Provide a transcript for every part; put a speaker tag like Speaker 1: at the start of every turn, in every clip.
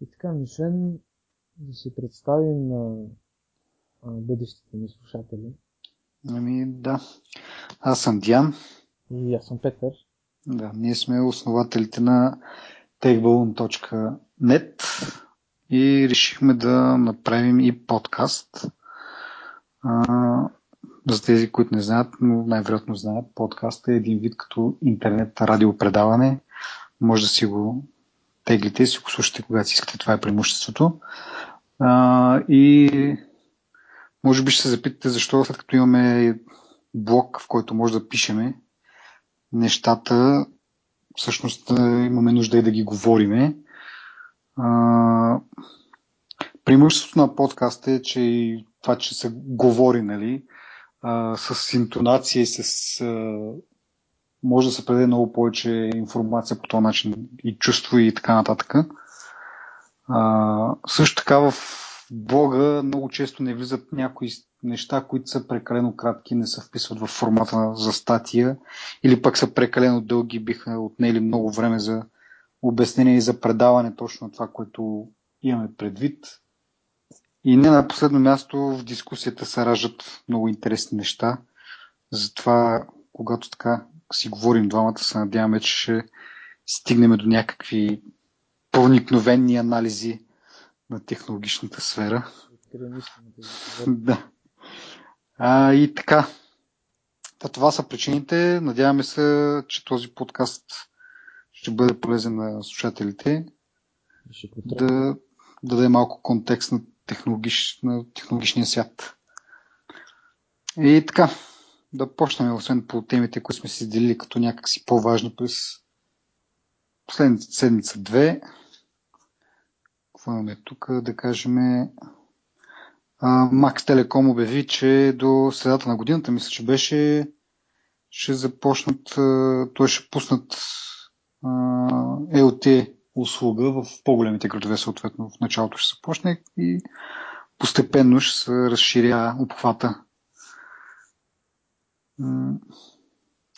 Speaker 1: И така, Мишен, да се представим на а, бъдещите ни слушатели.
Speaker 2: Ами да. Аз съм Диан.
Speaker 1: И аз съм Петър.
Speaker 2: Да, ние сме основателите на techballoon.net и решихме да направим и подкаст. А, за тези, които не знаят, но най-вероятно знаят, подкаст е един вид като интернет радиопредаване. Може да си го теглите си го слушате, когато си искате. Това е преимуществото. А, и може би ще се запитате защо след като имаме блог, в който може да пишеме нещата, всъщност имаме нужда и да ги говориме. А, преимуществото на подкаста е, че и това, че се говори, нали, а, с интонация и с а, може да се предаде много повече информация по този начин и чувство и така нататък. А, също така в блога много често не влизат някои неща, които са прекалено кратки, не се вписват в формата за статия или пък са прекалено дълги, биха отнели много време за обяснение и за предаване точно на това, което имаме предвид. И не на последно място в дискусията се раждат много интересни неща. Затова, когато така си говорим двамата, се надяваме, че ще стигнем до някакви проникновени анализи на технологичната сфера. да. А, и така. Та, това са причините. Надяваме се, че този подкаст ще бъде полезен на слушателите. Да, да даде малко контекст на, технологич, на технологичния свят. И така, да почнем, освен по темите, които сме си делили като някакси по-важни през последната седмица-две. Какво имаме тук? Да кажем Макс Телеком обяви, че до средата на годината, мисля, че беше, ще започнат, той ще пуснат LT услуга в по-големите градове, съответно в началото ще се почне и постепенно ще се разширя обхвата.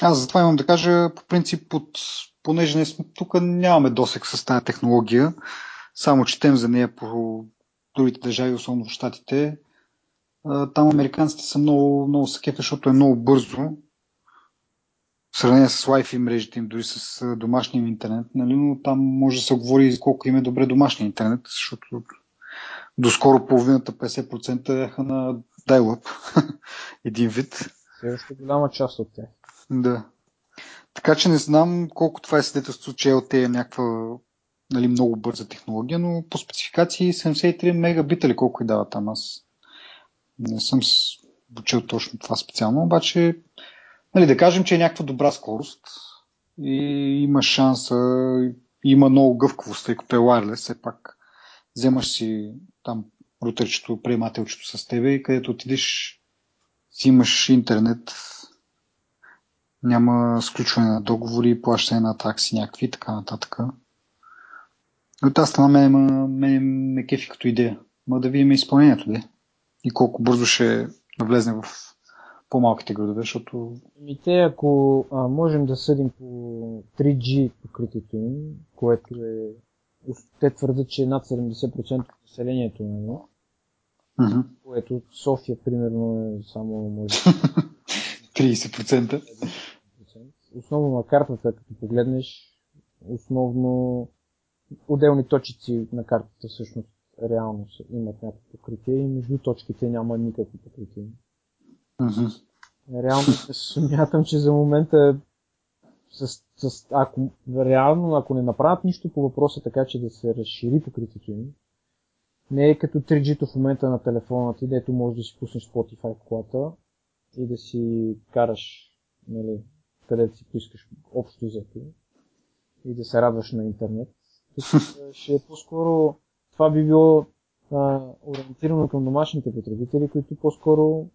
Speaker 2: Аз затова имам да кажа, по принцип, от, понеже не сме, тук нямаме досек с тази технология, само четем за нея по другите държави, особено в Штатите. Там американците са много, много са защото е много бързо. В сравнение с Wi-Fi мрежите им, дори с домашния интернет, нали? но там може да се говори за колко им е добре домашния интернет, защото доскоро половината 50% бяха на dial-up. Един вид.
Speaker 1: Все голяма част от тях.
Speaker 2: Да. Така че не знам колко това е свидетелство, че LTE е някаква нали, много бърза технология, но по спецификации 73 мегабита ли колко и дава там аз. Не съм учил точно това специално, обаче нали, да кажем, че е някаква добра скорост и има шанса, има много гъвкавост, тъй като е wireless, все пак вземаш си там рутерчето, приемателчето с тебе и където отидеш си имаш интернет, няма сключване на договори, плащане на такси някакви и така нататък. От тази страна мен, мен ме кефи като идея. Ма да видим изпълнението де. И колко бързо ще навлезне в по-малките градове, защото...
Speaker 1: И те, ако а, можем да съдим по 3G покритието им, което е... Те твърдят, че е над 70% от населението на нали?
Speaker 2: Mm-hmm.
Speaker 1: Което София, примерно, е само може...
Speaker 2: 30%.
Speaker 1: Основно на картата, като погледнеш, основно отделни точици на картата всъщност реално имат някакво покритие и между точките няма никакво покритие.
Speaker 2: Mm-hmm.
Speaker 1: Реално смятам, че за момента с, с, ако, реално, ако не направят нищо по въпроса така, че да се разшири покритието им, не е като 3G-то в момента на телефона ти, дето можеш да си пуснеш Spotify в колата и да си караш, нали, където си поискаш общо взето и да се радваш на интернет. ще е по-скоро, това би било а, ориентирано към домашните потребители, които по-скоро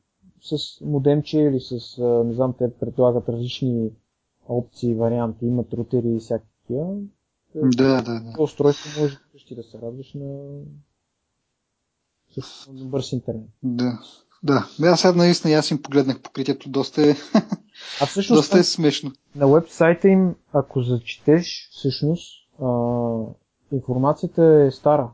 Speaker 1: с модемче или с, а, не знам, те предлагат различни опции, варианти, имат рутери и всякакви.
Speaker 2: Да, да, да.
Speaker 1: Устройство може да се радваш на с бърз интернет.
Speaker 2: Да. Да, аз сега наистина аз им погледнах покритието, доста е,
Speaker 1: а всъщност,
Speaker 2: доста е смешно.
Speaker 1: На вебсайта им, ако зачетеш, всъщност, а, информацията е стара.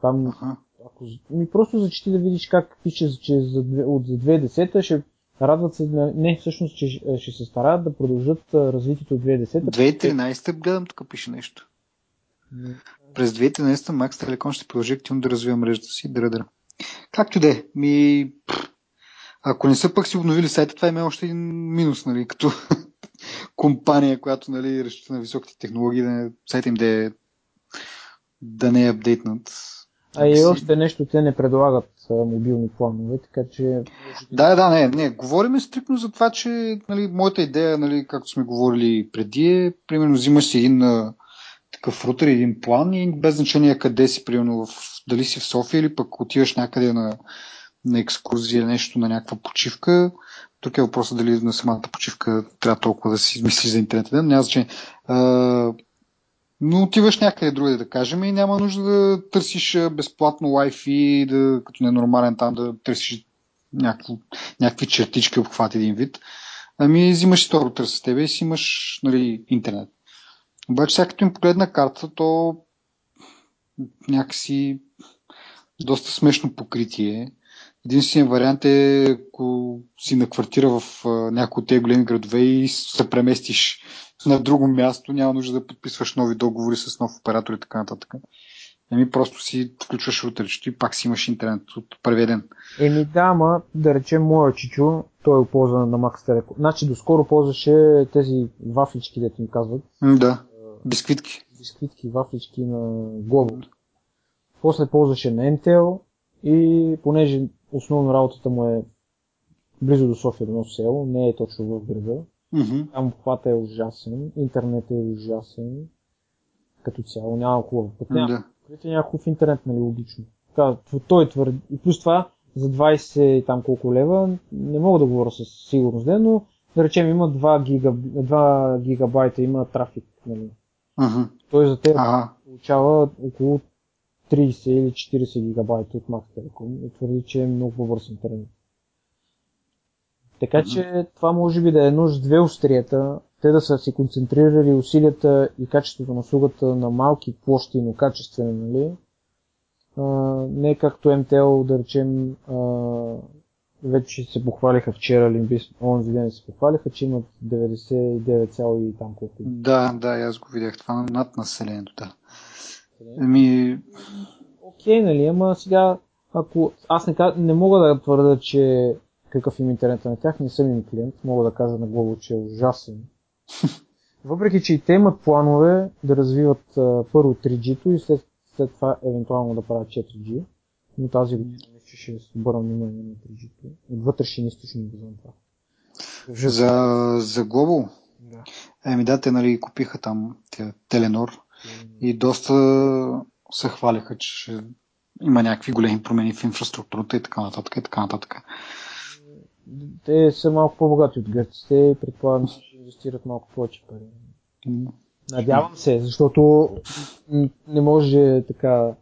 Speaker 1: Там,
Speaker 2: Аха.
Speaker 1: ако, ми просто зачети да видиш как пише, че за, две- от за 2010 ще радват се, на, не, всъщност, че ще- се стараят да продължат развитието от 2010.
Speaker 2: 2013 гледам, тук пише нещо. През 2013 Макс Телеком ще продължи активно да развива мрежата си. Дра, дра. Както и да е. Ми... Ако не са пък си обновили сайта, това има още един минус, нали, като компания, която нали, разчита на високите технологии, да не, сайта им да, е, да не е апдейтнат.
Speaker 1: А и още нещо, те не предлагат а, мобилни планове, така че...
Speaker 2: Да, да, не, не. Говорим стрикно за това, че нали, моята идея, нали, както сме говорили преди, е, примерно взимаш си един а, такъв рутер, един план и без значение къде си, примерно в, дали си в София или пък отиваш някъде на, на екскурзия нещо, на някаква почивка. Тук е въпросът дали на самата почивка трябва толкова да си измислиш за интернет. Да? Няма значение. А, но отиваш някъде другаде, да кажем, и няма нужда да търсиш безплатно Wi-Fi, да, като ненормален там да търсиш някакво, някакви чертички обхват един вид. Ами взимаш си рутер с тебе и си имаш нали, интернет. Обаче сега като им погледна карта, то някакси доста смешно покритие. Единственият вариант е, ако си на квартира в някои от тези големи градове и се преместиш на друго място, няма нужда да подписваш нови договори с нов оператор и така нататък. Ами просто си включваш рутерчето и пак си имаш интернет от първия ден.
Speaker 1: Еми да, ама да речем моя чичо, той е ползва на Max Telecom. Значи доскоро ползваше тези вафлички, дето им казват.
Speaker 2: Да, бисквитки.
Speaker 1: бисквитки, вафлички на Global. После ползваше на Intel и понеже основно работата му е близо до София, до едно село, не е точно в града,
Speaker 2: Мгм.
Speaker 1: там обхвата е ужасен, интернет е ужасен, като цяло няма хубав път. Няма,
Speaker 2: Да.
Speaker 1: няма хубав интернет, нали, логично. Така, той твърди. И плюс това, за 20 и там колко лева, не мога да говоря със сигурност, но да речем има 2, гига, 2 гигабайта, има трафик. Нали.
Speaker 2: Мгм.
Speaker 1: Той за теб
Speaker 2: Ага.
Speaker 1: получава около 30 или 40 гигабайта от Max Telecom и твърди, че е много по-бърз интернет. Така че това може би да е едно с две острията, те да са си концентрирали усилията и качеството на услугата на малки площи, но качествени, нали? А, не както MTL, да речем, а, вече се похвалиха вчера, bis- онзи ден се похвалиха, че имат 99, цяло и там колко.
Speaker 2: Да, да, аз го видях това над населението, да. Ами,
Speaker 1: Окей, нали, ама сега, ако аз не, не мога да твърда, че какъв им интернет на тях, не съм им клиент, мога да кажа на глава, че е ужасен. Въпреки, че и те имат планове да развиват а, първо 3G-то и след, след това евентуално да правят 4G, но тази година мисля, че ще обърна внимание на 3G-то. От вътрешен източник го знам това.
Speaker 2: За, за Global,
Speaker 1: Да.
Speaker 2: еми да, те нали купиха там те, Теленор и доста се хвалиха, че ще има някакви големи промени в инфраструктурата и така нататък и така нататък.
Speaker 1: Те са малко по-богати от гърците и предполагам, че ще инвестират малко повече пари. Надявам се, защото не може така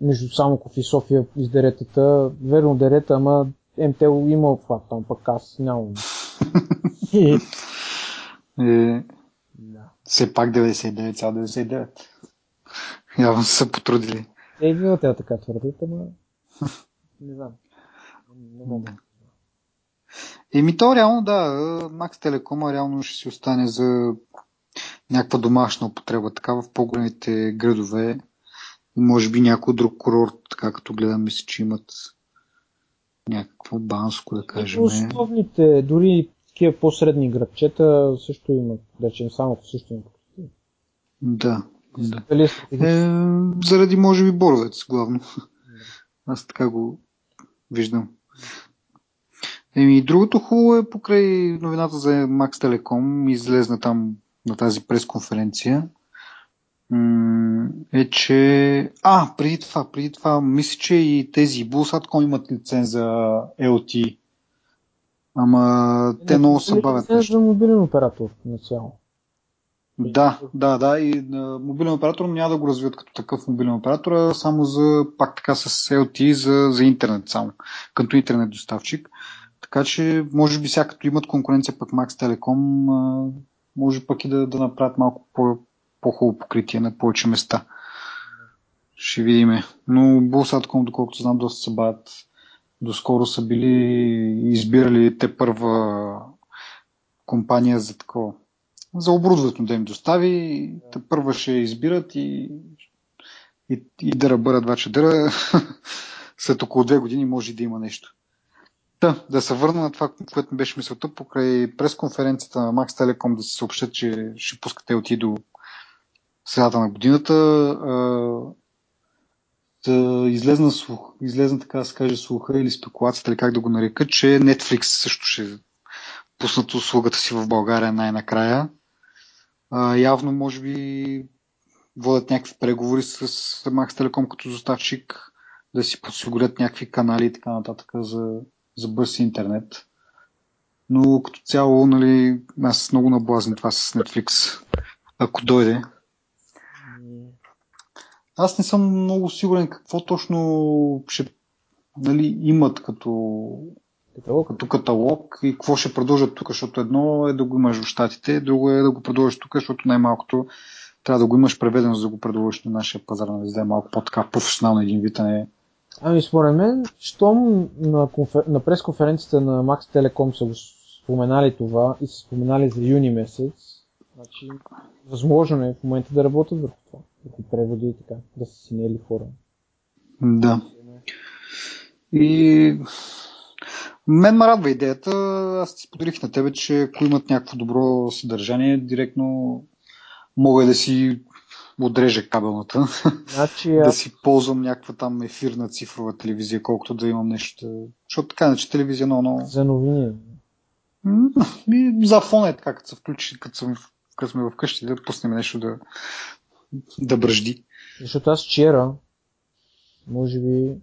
Speaker 1: между Самоков и София издаретата. Верно дерета, ама МТЛ има обхват там, пък аз нямам. И-
Speaker 2: Е,
Speaker 1: да.
Speaker 2: все пак 99,99. Явно са се потрудили.
Speaker 1: Е, вие те така твърдят, ама не знам. Не мога.
Speaker 2: Еми то реално да, Макс Телекома реално ще си остане за някаква домашна употреба, така в по-големите градове. Може би някой друг курорт, така като гледам, мисля, че имат някакво банско, да кажем.
Speaker 1: Основните, дори такива по-средни градчета също имат, да речем, само също имат.
Speaker 2: Да, да.
Speaker 1: Е?
Speaker 2: Е, заради, може би, Боровец, главно. Аз така го виждам. Еми, другото хубаво е покрай новината за Max Telecom, излезна там на тази пресконференция, м, е, че... А, преди това, преди това, мисля, че и тези Bulsatcom имат лиценз за LTE. Ама те много се бавят.
Speaker 1: Не, за мобилен оператор на цяло.
Speaker 2: Да, да, да. И на мобилен оператор няма да го развият като такъв мобилен оператор, а само за, пак така с LTE за, за интернет само, като интернет доставчик. Така че, може би сега като имат конкуренция пък Max Telecom, а, може пък и да, да направят малко по, по-хубаво покритие на повече места. Ще видим. Но Булсатком, доколкото знам, доста се бавят. Доскоро са били избирали те първа компания за такова. За оборудването да им достави. Те първа ще избират и, и, и да ръбърят два чадъра. След около две години може да има нещо. Да, да се върна на това, което ми беше мисълта, покрай пресконференцията на Max Telecom да се съобщат, че ще пускате от до средата на годината. Да излезна, слух, излезна така да се каже слуха или спекулацията, или как да го нарека, че Netflix също ще пуснат услугата си в България най-накрая. Явно, може би, водят някакви преговори с Max Telecom като доставчик, да си подсигурят някакви канали и така нататък за, за бърз интернет. Но като цяло, нали, аз много наблазни това с Netflix, ако дойде. Аз не съм много сигурен какво точно ще нали, имат като каталог. като каталог и какво ще продължат тук, защото едно е да го имаш в Штатите, друго е да го продължиш тук, защото най-малкото трябва да го имаш преведено, за да го предложиш на нашия пазар, на да е малко по-така професионално един вид, а не
Speaker 1: Ами според мен, щом на, конфер... на пресконференцията на Max Telecom са го споменали това и са споменали за юни месец, значи възможно е в момента да работят върху това, върху преводи и така, да са синели хора.
Speaker 2: Да. И мен ме радва идеята. Аз ти споделих на тебе, че ако имат някакво добро съдържание, директно мога да си отрежа кабелната, значи, да си ползвам някаква там ефирна цифрова телевизия, колкото да имам нещо. Защото така, значи телевизия много, много...
Speaker 1: За новини.
Speaker 2: За фона е така, като се включи, като, съм, като сме вкъщи, да пуснем нещо да, да бръжди.
Speaker 1: Защото аз вчера, може би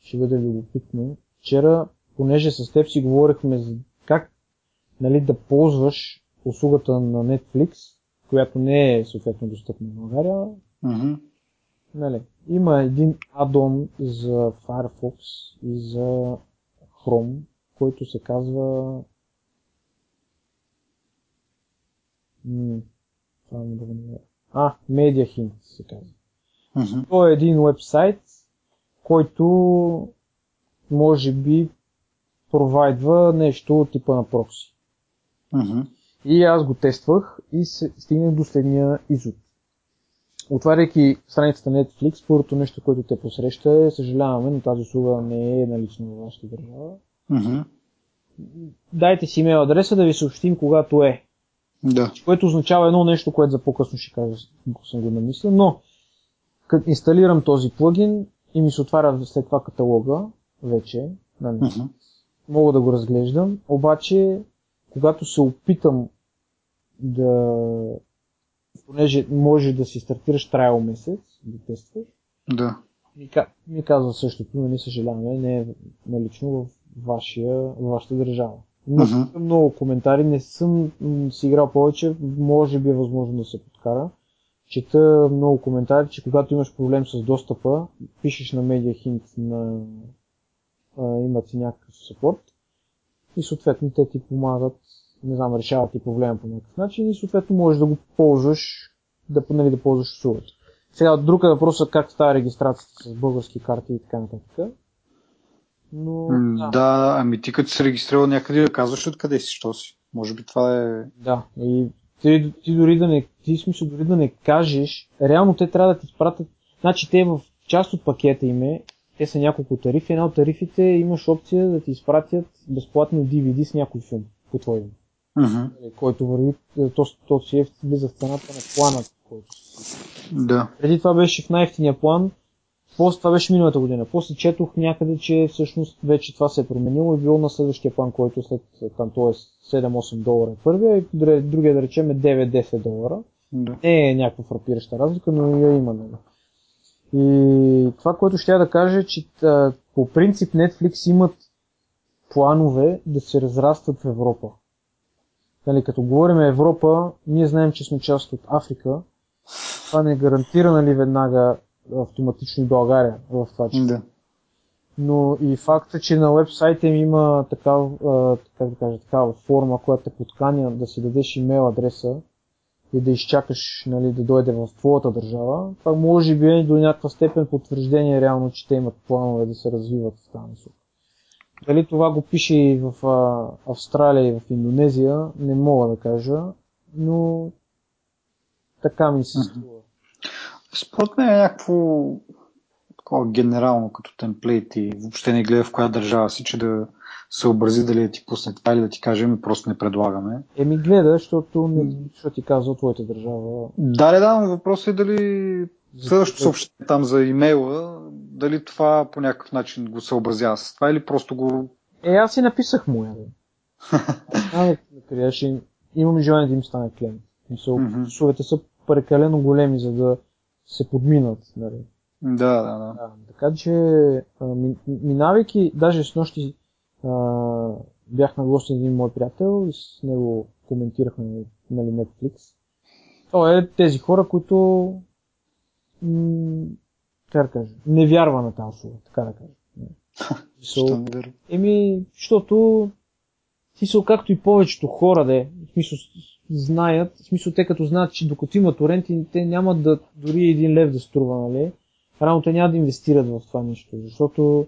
Speaker 1: ще бъде любопитно, вчера, понеже с теб си говорихме за как нали, да ползваш услугата на Netflix, която не е съответно достъпна в България.
Speaker 2: Mm-hmm.
Speaker 1: Нали, има един адон за Firefox и за Chrome, който се казва това не да го А, Media Hint се казва.
Speaker 2: Mm-hmm.
Speaker 1: То е един вебсайт, който може би провайдва нещо от типа на прокси.
Speaker 2: Mm-hmm.
Speaker 1: И аз го тествах и се стигнах до следния извод. Отваряйки страницата Netflix, първото нещо, което те посреща е, съжаляваме, но тази услуга не е налична в вашата държава.
Speaker 2: Mm-hmm.
Speaker 1: Дайте си имейл адреса да ви съобщим когато е.
Speaker 2: Да.
Speaker 1: Което означава едно нещо, което за по-късно ще кажа, ако съм го намислил, но като инсталирам този плагин и ми се отваря след това каталога, вече, нали,
Speaker 2: Mm-hmm.
Speaker 1: мога да го разглеждам, обаче когато се опитам да понеже може да си стартираш трайл месец, да тестваш,
Speaker 2: Да.
Speaker 1: ми, ми казва същото, нали съжаляваме, не е налично в, вашия, в вашата държава. Но
Speaker 2: Мгм.
Speaker 1: много коментари, не съм м, си играл повече, може би е възможно да се подкара. Чета много коментари, че когато имаш проблем с достъпа, пишеш на Media Hint на а, имат си някакъв support и съответно те ти помагат, не знам, решават ти проблема по някакъв начин и съответно можеш да го ползваш, да, нали, да ползваш услугата. Сега друг е въпросът как става регистрацията с български карти и така нататък. Но, да.
Speaker 2: Да, ами ти като се регистрирал някъде да казваш откъде си, що си. Може би това е...
Speaker 1: Да, и ти, ти дори да не, ти смисъл дори да не кажеш, реално те трябва да ти изпратят, значи те в част от пакета им е, те са няколко тарифи, една от тарифите имаш опция да ти изпратят безплатно DVD с някой филм по твой име,
Speaker 2: Мгм.
Speaker 1: който върви, то, то си е влиза в цената на плана, който си.
Speaker 2: Да.
Speaker 1: Преди това беше в най-ефтиния план, после това беше миналата година. После четох някъде, че всъщност вече това се е променило и било на следващия план, който след там, т.е. 7-8 долара е първия и другия да речем е 9-10 долара.
Speaker 2: да.
Speaker 1: Не е някаква фрапираща разлика, но я има. Нали. И това, което ще я да кажа, е, че по принцип Netflix имат планове да се разрастват в Европа. Нали, като говорим Европа, ние знаем, че сме част от Африка. Това не гарантира нали, веднага автоматично и България в това число.
Speaker 2: Да.
Speaker 1: Но и факта, че на вебсайта им има такава, как да кажа, такава форма, която те подканя да си дадеш имейл адреса, и да изчакаш нали, да дойде в твоята държава, това може би е до някаква степен потвърждение реално, че те имат планове да се развиват в тази насока. Дали това го пише и в а, Австралия и в Индонезия, не мога да кажа, но така ми се струва.
Speaker 2: Според мен е някакво такова генерално като темплейт и въобще не гледа в коя държава си, че да съобрази дали да ти пусне това или да ти каже, ми просто не предлагаме.
Speaker 1: Еми гледа, защото не, защото ти казва твоята държава.
Speaker 2: Да, да, но въпросът е дали следващото съобщение там за имейла, дали това по някакъв начин го съобразява с това или просто го...
Speaker 1: Е, аз си написах му, я. а, да имам желание да им стане клиент. Mm-hmm. са прекалено големи, за да се подминат. Нали.
Speaker 2: Да, да, да.
Speaker 1: така че, минавайки, даже с нощи а, бях на гости един мой приятел и с него коментирахме нали, Netflix. Той е тези хора, които м- как да кажа, не вярва на услуга, така да кажа.
Speaker 2: So,
Speaker 1: еми, защото смисъл, както и повечето хора, де, в смисъл, знаят, в смисъл, те като знаят, че докато имат торенти, те няма да дори един лев да струва, нали? Рано те няма да инвестират в това нещо, защото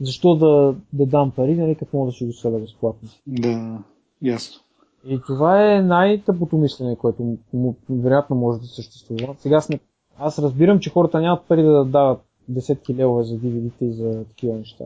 Speaker 1: защо да, да дам пари, нали, като мога да си го сваля безплатно.
Speaker 2: Да, ясно.
Speaker 1: И това е най-тъпото мислене, което му, вероятно може да съществува. Сега сме... аз разбирам, че хората нямат пари да дават десетки левове за DVD-те и за такива неща.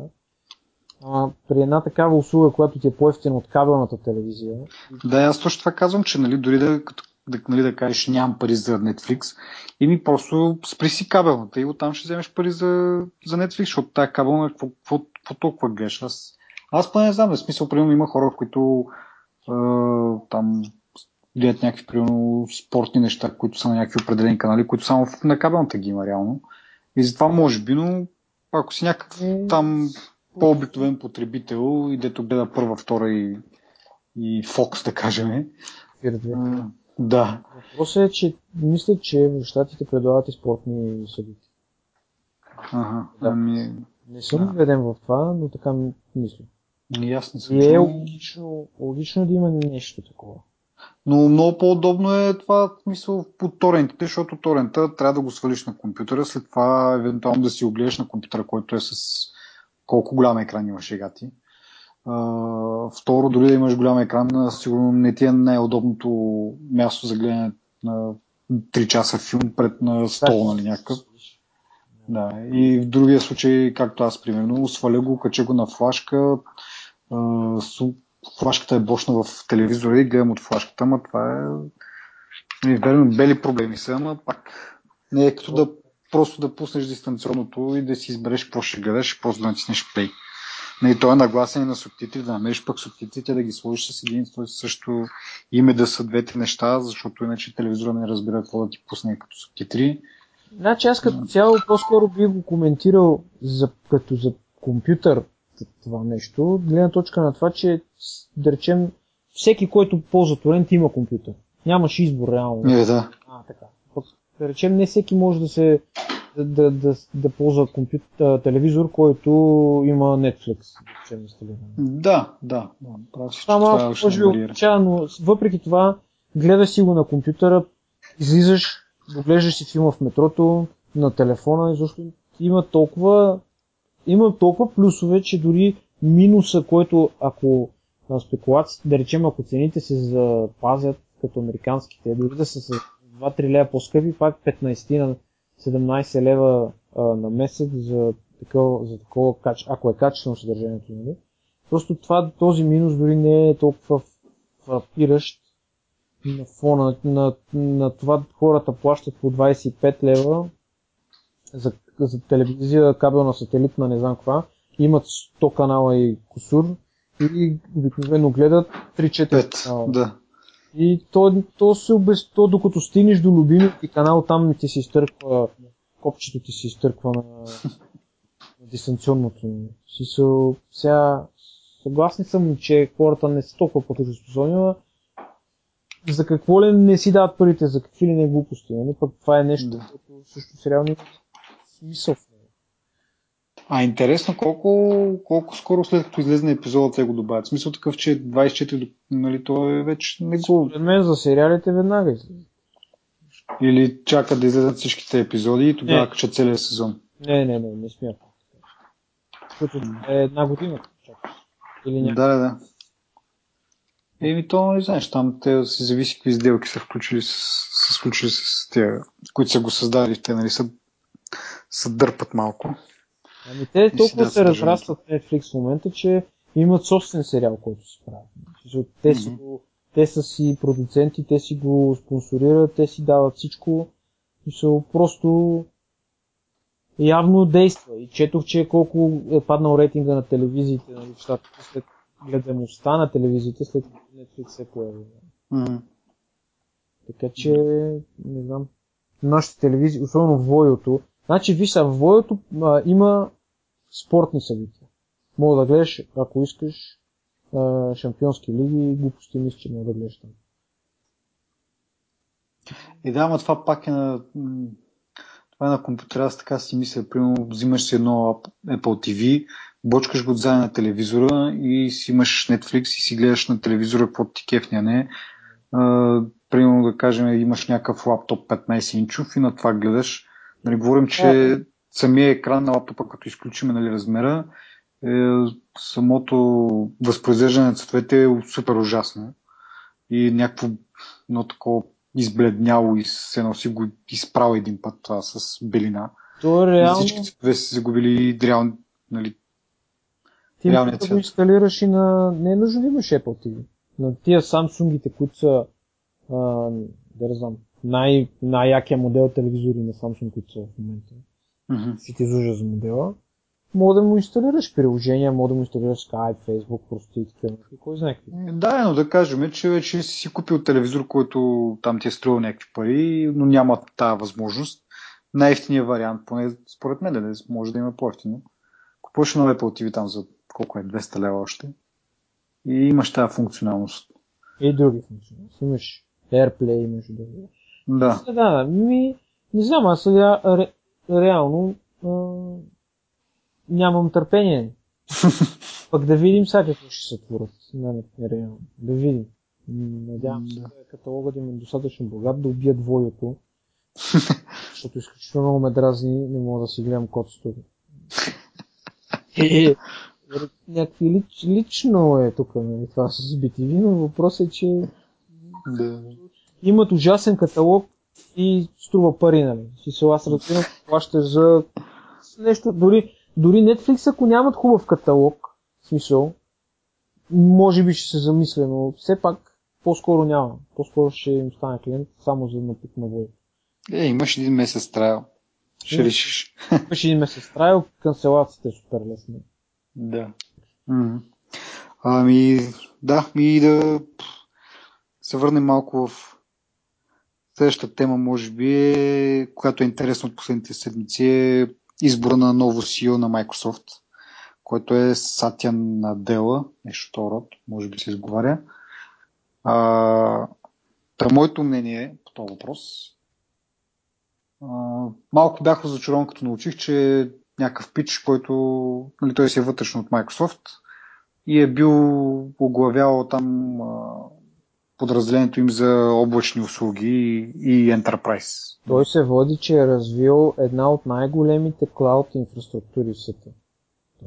Speaker 1: А, при една такава услуга, която ти е по-ефтина от кабелната телевизия.
Speaker 2: Да, аз точно това казвам, че нали, дори да, като, да, нали, да кажеш нямам пари за Netflix, и ми просто спри си кабелната и оттам ще вземеш пари за, за Netflix, защото тая кабелна какво, какво, какво толкова гледаш? Аз, аз поне не знам, в смисъл, примерно има хора, които е, там гледат някакви, примерно, спортни неща, които са на някакви определени канали, които само на кабелната ги има реално. И затова може би, но ако си някакъв там по-обикновен потребител и дето гледа първа, втора и, и Fox, да кажем. Да.
Speaker 1: Въпросът е, че мисля, че в щатите предлагат и спортни съдити.
Speaker 2: Ага, да. Ами...
Speaker 1: Не съм да. убеден в това, но така мисля.
Speaker 2: Ясно
Speaker 1: съм. И е логично, логично да има нещо такова.
Speaker 2: Но много по-удобно е това, мисъл, по торентите, защото торента трябва да го свалиш на компютъра, след това евентуално да си го гледаш на компютъра, който е с колко голям екран имаш сега ти. Uh, второ, дори да имаш голям екран, сигурно не ти е най-удобното място за гледане на 3 часа филм пред на стол, нали някакъв. Да, и в другия случай, както аз примерно, сваля го, кача го на флашка, uh, флашката е бошна в телевизора и гледам от флашката, ама това е... Нали, верно, бели проблеми са, ама пак не е като да просто да пуснеш дистанционното и да си избереш какво ще гледаш, просто да натиснеш play. Не, то е нагласен и на субтитри, да намериш пък субтитрите, да ги сложиш с един също име да са двете неща, защото иначе телевизора не разбира какво да ти пусне като субтитри.
Speaker 1: Значи аз като цяло по-скоро би го коментирал за, като за компютър това нещо, гледна точка на това, че да речем всеки, който ползва торент има компютър. Нямаш избор реално.
Speaker 2: Не, да.
Speaker 1: А, така. Пък, да речем не всеки може да се да, да, да, да ползва компютър, телевизор, който има Netflix.
Speaker 2: Да, да. да това,
Speaker 1: е може би но въпреки това, гледаш си го на компютъра, излизаш, доглеждаш си филма в метрото, на телефона, защото има толкова има толкова плюсове, че дори минуса, който ако на спекулации, да речем, ако цените се запазят като американските, дори да са с 2-3 лева по-скъпи, пак 15 на 17 лева а, на месец за такова, за такова ако е качествено съдържанието, нали? Просто това, този минус дори не е толкова фрапиращ на фона на, на, на това хората плащат по 25 лева за, за телевизия, кабелна сателитна, не знам каква, имат 100 канала и косур и обикновено гледат 3-4 канала.
Speaker 2: Да.
Speaker 1: И то, то се обез... то докато стигнеш до любимия ти канал, там ти се изтърква, копчето ти се изтърква на, на дистанционното. Си са, сега, съгласни съм, че хората не са толкова платежоспособни, за какво ли не си дават парите, за какви ли не глупости, нали? Пък това е нещо, да. което също сериално има смисъл в.
Speaker 2: А интересно колко, колко скоро след като излезе епизода те го добавят. В смисъл такъв, че 24, нали, то е вече не го...
Speaker 1: Според мен за сериалите веднага излезе.
Speaker 2: Или чакат да излезат всичките епизоди и тогава качат целият сезон.
Speaker 1: Не, не, не, не смятам. Защото е една година. чакаш. Или някакъв.
Speaker 2: Да, да, да. Еми, то не знаеш, там те си зависи какви сделки са включили с, са сключили с тия, които са го създали. Те, нали, са, са дърпат малко.
Speaker 1: Ами те
Speaker 2: си
Speaker 1: толкова
Speaker 2: дадат
Speaker 1: се разрастват в Netflix в момента, че имат собствен сериал, който се прави. Те, са,
Speaker 2: Мгм.
Speaker 1: го, те са си продуценти, те си го спонсорират, те си дават всичко. И са просто явно действа. И четох, че колко е паднал рейтинга на телевизиите нали, в щатите след гледаността на телевизиите, след Netflix се появи. Така че, не знам, нашите телевизии, особено Войото, значи виж сега, в Войото а, има спортни събития. Мога да гледаш, ако искаш, шампионски лиги и глупости, мисля, че мога да гледаш там.
Speaker 2: И да, ама това пак е на... Това е на компютъра, аз така си мисля, примерно взимаш си едно Apple TV, бочкаш го заедно на телевизора и си имаш Netflix и си гледаш на телевизора какво ти кефня не. А, примерно да кажем, имаш някакъв лаптоп 15 инчов и на това гледаш. Нали, говорим, че самия екран на лаптопа, като изключим нали, размера, е, самото възпроизвеждане на цветовете е супер ужасно. И някакво но такова избледняло и се носи го изправил един път това с белина.
Speaker 1: То е реално,
Speaker 2: всички цветове са загубили реално, нали,
Speaker 1: ти да
Speaker 2: цвет.
Speaker 1: инсталираш и на... Не е нужно да имаш Apple TV. На тия Samsung-ите, които са, а, да знам, най- най-якия модел телевизори на Samsung, които са в момента. Си ти излъжа за модела, мога да му инсталираш приложения, мога да му инсталираш Skype, Facebook, просто и такива. неща. Кой знае какви.
Speaker 2: Да, но да кажем, че вече си си купил телевизор, който там ти е струвал някакви пари, но няма тази възможност. Най-ефтиният вариант, поне според мен, да може да има по-ефтино. Купуваш на Apple TV там за колко е, 200 лева още. И имаш тази функционалност.
Speaker 1: И други функции. Имаш AirPlay, имаш други.
Speaker 2: Да.
Speaker 1: Да, да, ми, не знам, аз сега реално а, нямам търпение. Пък да видим сега какво ще се творят. Не, не, реално. Да видим. Надявам се
Speaker 2: Да.
Speaker 1: каталога да им е достатъчно богат да убият двоето. защото изключително много ме дразни, не мога да си гледам котството. Е, някакви лич, лично е тук, нали, това с BTV, но въпросът е, че
Speaker 2: да.
Speaker 1: имат ужасен каталог и струва пари, нали. Смисъл, аз разбирам, плащаш за нещо, дори, дори Netflix, ако нямат хубав каталог, смисъл, може би ще се замисля, но все пак по-скоро няма. По-скоро ще им стане клиент само за напит на.
Speaker 2: Е, имаш един месец трайл. Ще
Speaker 1: Имаш.
Speaker 2: решиш.
Speaker 1: Имаше един месец трайл, канцелацията е супер лесна.
Speaker 2: Да. Ами, да, и да се върнем малко в следващата тема, може би, е, която е интересна от последните седмици, е избора на ново CEO на Microsoft, който е Сатя Надела, нещо род, може би се изговаря. А, та моето мнение по този въпрос а, малко бях разочарован, като научих, че някакъв пич, който нали, той си е вътрешно от Microsoft и е бил оглавявал там а, подразделението им за облачни услуги и Enterprise.
Speaker 1: Той се води, че е развил една от най-големите клауд инфраструктури в света.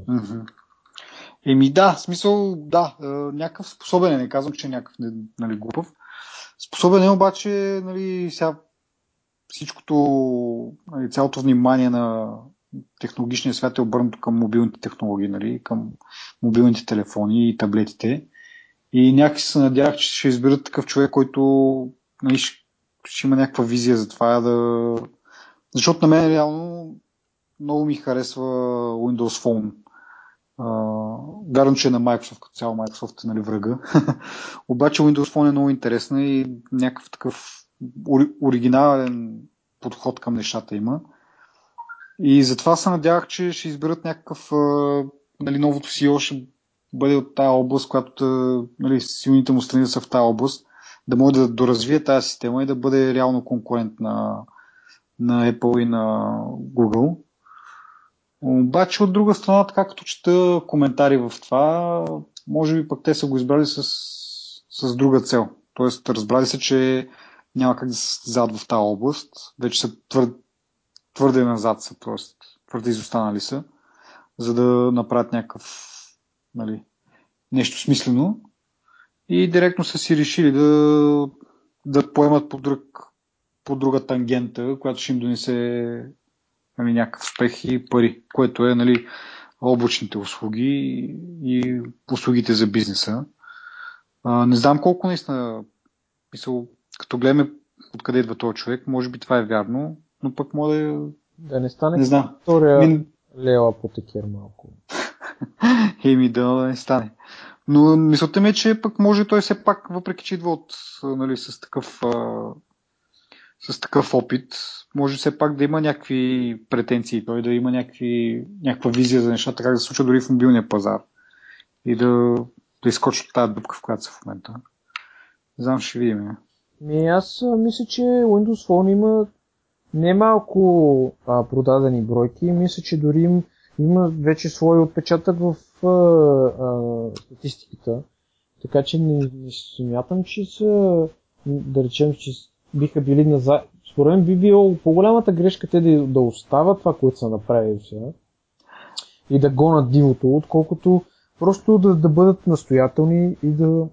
Speaker 2: Мгм. Еми да, смисъл, да, е, някакъв способен е, не казвам, че е някакъв нали, глупав. Способен е обаче, нали, сега всичкото, нали, цялото внимание на технологичния свят е обърнато към мобилните технологии, нали, към мобилните телефони и таблетите. И някакси се надявах, че ще изберат такъв човек, който нали, ще, има някаква визия за това да... Защото на мен реално много ми харесва Windows Phone. Uh, вярно, че е на Microsoft, като цяло Microsoft е нали, врага. Обаче Windows Phone е много интересна и някакъв такъв ори- оригинален подход към нещата има. И затова се надявах, че ще изберат някакъв нали, новото CEO ще бъде от тази област, която нали, силните му страни са в тази област, да може да доразвие тази система и да бъде реално конкурент на, на Apple и на Google. Обаче от друга страна, така като чета коментари в това, може би пък те са го избрали с, с друга цел. Тоест, разбрали се, че няма как да се състезават в тази област. Вече са твърде, твърде назад са, т.е. твърде изостанали са, за да направят някакъв нали, нещо смислено. И директно са си решили да, да поемат по, друг, по друга тангента, която ще им донесе нали, някакъв успех и пари, което е нали, облачните услуги и услугите за бизнеса. А, не знам колко наистина, мисъл, като гледаме откъде идва този човек, може би това е вярно, но пък може да...
Speaker 1: Да не стане
Speaker 2: не знам.
Speaker 1: Втория Мин... Малко.
Speaker 2: Еми да не стане. Но мисълта ми е, че пък може той все пак, въпреки че идва от, нали, с такъв с такъв опит, може все пак да има някакви претенции, той да има някакви, някаква визия за нещата, как да се случва дори в мобилния пазар и да, да изкочи тази дупка, в която са в момента. Не знам, ще видим.
Speaker 1: Ми, аз мисля, че Windows Phone има немалко а, продадени бройки. Мисля, че дори им, има вече свой отпечатък в а, а, статистиката. Така че не, не смятам, че са, да речем, че биха били назад. Според мен би било по-голямата грешка те да, да остават това, което са направили сега и да гонат дивото, отколкото просто да, да бъдат настоятелни и да...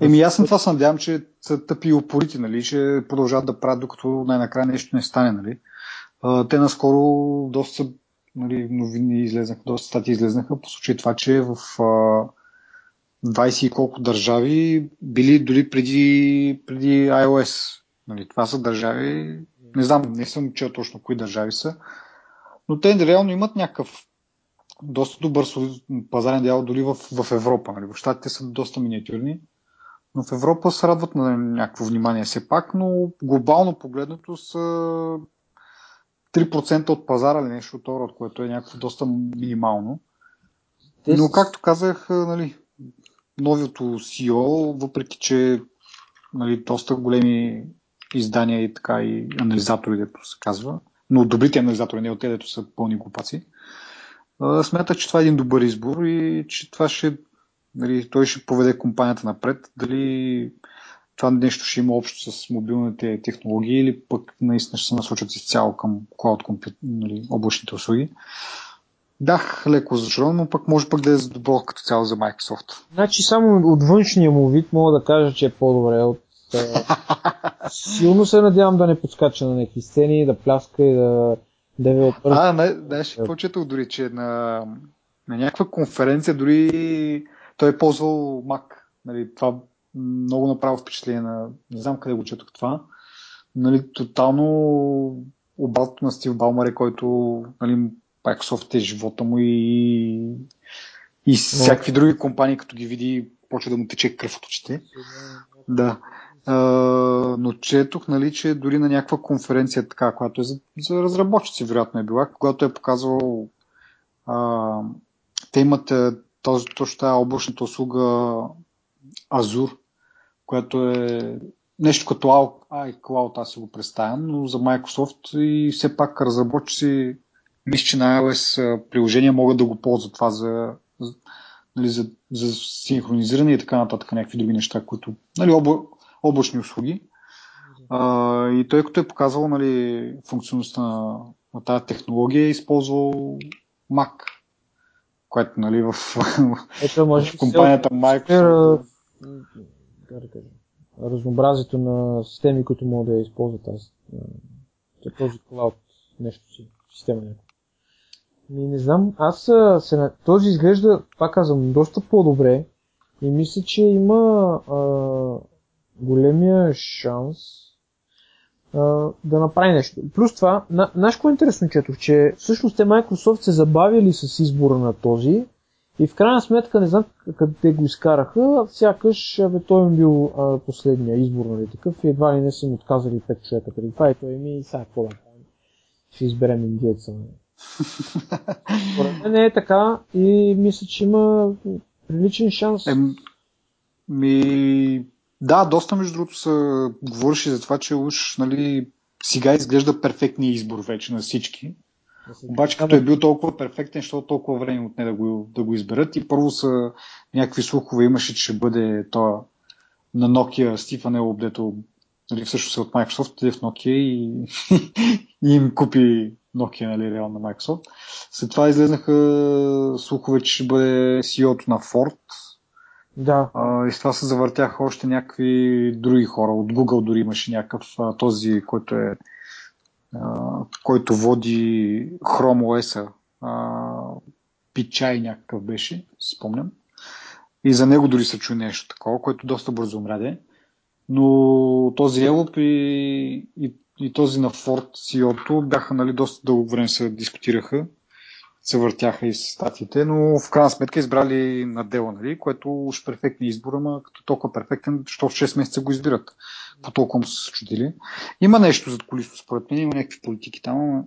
Speaker 2: Еми аз съм това се надявам, че са тъпи и упорити, нали, че продължават да правят, докато най-накрая нещо не стане. Нали. Те наскоро доста нали, новини излезнаха, доста статии излезнаха по случай това, че в а, 20 и колко държави били дори преди, преди iOS. Нали, това са държави, не знам, не съм чел точно кои държави са, но те реално имат някакъв доста добър пазарен дял дори в, в Европа. Нали. В щатите са доста миниатюрни, но в Европа се радват на някакво внимание все пак, но глобално погледнато са 3% от пазара или нещо от това, което е някакво доста минимално. Но както казах, нали, новото CEO, въпреки че нали, доста големи издания и така и анализатори, дето се казва, но добрите анализатори, не от те, дето са пълни глупаци, смята, че това е един добър избор и че това ще, нали, той ще поведе компанията напред. Дали това нещо ще има общо с мобилните технологии или пък наистина ще се насочат изцяло към cloud нали, облачните услуги. Да, леко зашрон, но пък може пък да е добро като цяло за Microsoft.
Speaker 1: Значи само от външния му вид мога да кажа, че е по-добре от Силно се надявам да не подскача на някакви сцени, да пляска и да девелопър.
Speaker 2: А, не, не, ще почетал дори, че на, на някаква конференция дори той е ползвал Mac. Нали, това много направо впечатление на... Не знам къде го четох това. Нали, тотално обратно на Стив Балмаре, който нали, Microsoft е живота му и, и всякакви други компании, като ги види, почва да му тече кръв от очите. Да но четох, нали, че дори на някаква конференция, така, която е за, за разработчици, вероятно е била, когато е показвал а, те имат този, точно тази облачната услуга Azure, която е нещо като iCloud, аз си го представям, но за Microsoft и все пак разработчици мисля, че на iOS приложения могат да го ползват това за, за, нали, за, за синхронизиране и така нататък, някакви други неща, които нали, обла, облачни услуги. А, и той като е показвал нали, функционалността на, на тази технология, е използвал Mac, което нали, в,
Speaker 1: Ето, може
Speaker 2: в компанията Microsoft.
Speaker 1: Разнообразието на системи, които могат да използват тази, този клауд нещо си, система някаква. Не знам, аз се, този изглежда, пак казвам, доста по-добре и мисля, че има а, големия шанс а, да направи нещо. Плюс това, на, знаеш е интересно четох, че всъщност те Microsoft се забавили с избора на този и в крайна сметка, не знам къде те го изкараха, сякаш бе, той им бил а, последния избор, нали такъв и едва ли не са му отказали 5 човека преди това и той ми и сега какво да ще изберем индиеца. Според мен не е така и мисля, че има приличен шанс. Е,
Speaker 2: ми, да, доста между другото се говореше за това, че уж нали, сега изглежда перфектният избор вече на всички. Обаче като е бил толкова перфектен, защото толкова време отне да го, да го изберат и първо са някакви слухове имаше, че ще бъде то на Nokia Стифан Елоб, дето нали, всъщност е от Microsoft, отиде в Nokia и, и им купи Nokia, нали, реално на Microsoft. След това излезнаха слухове, че ще бъде CEO-то на Ford.
Speaker 1: Да.
Speaker 2: А, и с това се завъртяха още някакви други хора. От Google дори имаше някакъв този, който е който води Chrome OS-а. Пичай някакъв беше, спомням. И за него дори се чу нещо такова, което доста бързо умряде. Но този Елоп и, и, и този на Ford CEO-то бяха нали, доста дълго време се дискутираха, се въртяха и с статите, но в крайна сметка избрали на дело, нали, което уж перфектен избор, ама като толкова перфектен, що в 6 месеца го избират. По толкова са се чудили. Има нещо зад колисто, според мен, има някакви политики там, ама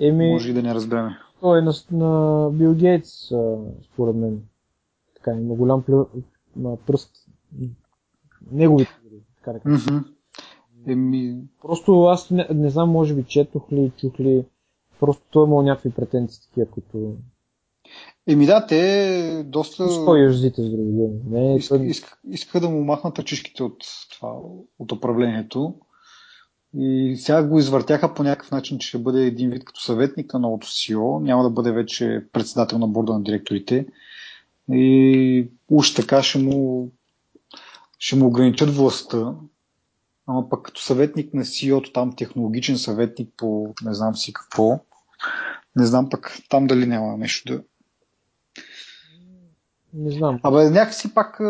Speaker 2: Еми... може и да не разбереме.
Speaker 1: Той е на, на Бил Гейтс, според мен. Така, има голям плю... пръст. Неговите, така.
Speaker 2: Mm-hmm. Еми...
Speaker 1: Просто аз не, не знам, може би четох ли, чух ли, просто той е имал някакви претенции такива, които...
Speaker 2: Еми да, те доста...
Speaker 1: Що юждите с други думи? Не,
Speaker 2: иска, иска, иска да му махнат ръчишките от, това, от управлението. И сега го извъртяха по някакъв начин, че ще бъде един вид като съветник на новото CEO, няма да бъде вече председател на борда на директорите. И уж така ще му, ще му ограничат властта, ама пък като съветник на CEO, там технологичен съветник по не знам си какво, не знам пък там дали няма нещо да...
Speaker 1: Не знам.
Speaker 2: Абе, някакси пак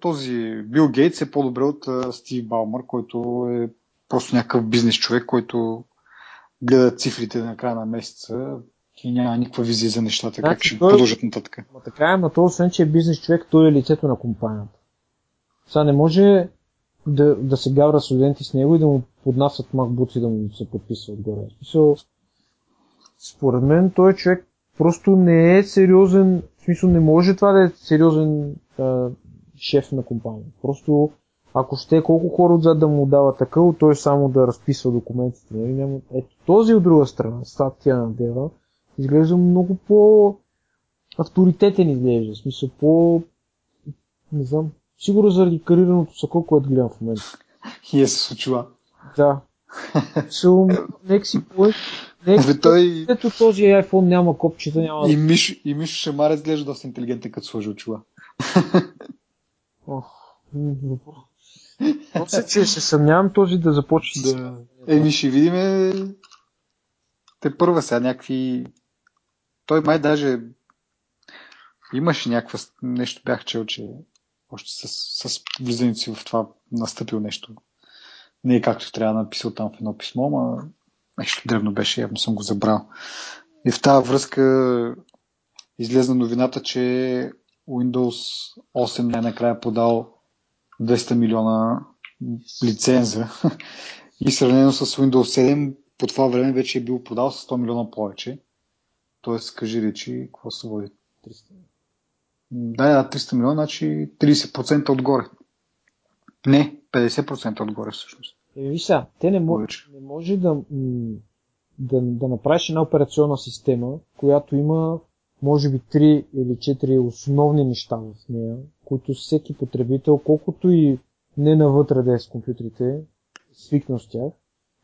Speaker 2: този Бил Гейтс е по-добре от Стив Балмър, който е просто някакъв бизнес човек, който гледа цифрите на края на месеца и няма никаква визия за нещата, значи, как ще той... продължат нататък.
Speaker 1: Ма така е, но то освен, че е бизнес човек, той е лицето на компанията. Сега не може да, да се гавра студенти с него и да му поднасят макбуци да му се подписва отгоре. Смисъл, според мен той човек просто не е сериозен, в смисъл не може това да е сериозен а, шеф на компания. Просто ако ще колко хора отзад да му дава такъв, той само да разписва документите. Нали? Няма... Ето този от друга страна, статия на Дева, изглежда много по авторитетен изглежда. В смисъл по... Не знам. Сигурно заради карираното сако, което гледам в момента.
Speaker 2: И е се случва.
Speaker 1: Да. So, нека си по... Нека той... Ето този iPhone няма копчета, няма...
Speaker 2: И Мишо, и Мишо Шамар изглежда доста интелигентен, като сложи очила.
Speaker 1: Ох, После, че се съмнявам този да започне
Speaker 2: да... Еми ще видим те първа сега някакви... Той май даже имаше някаква нещо, бях чел, че още с, с влизането си в това настъпил нещо. Не е както трябва да написал там в едно писмо, но нещо древно беше, явно съм го забрал. И в тази връзка излезна новината, че Windows 8 най-накрая подал 200 милиона лиценза и сравнено с Windows 7 по това време вече е бил продал с 100 милиона повече. Тоест, кажи речи, какво се води? 300. Да, да, 300 милиона, значи 30% отгоре. Не, 50% отгоре всъщност.
Speaker 1: Е, виж сега, те не, мож, не може да, да, да направиш една операционна система, която има може би 3 или 4 основни неща в нея, които всеки потребител, колкото и не навътре да е с компютрите, свикнал с тях,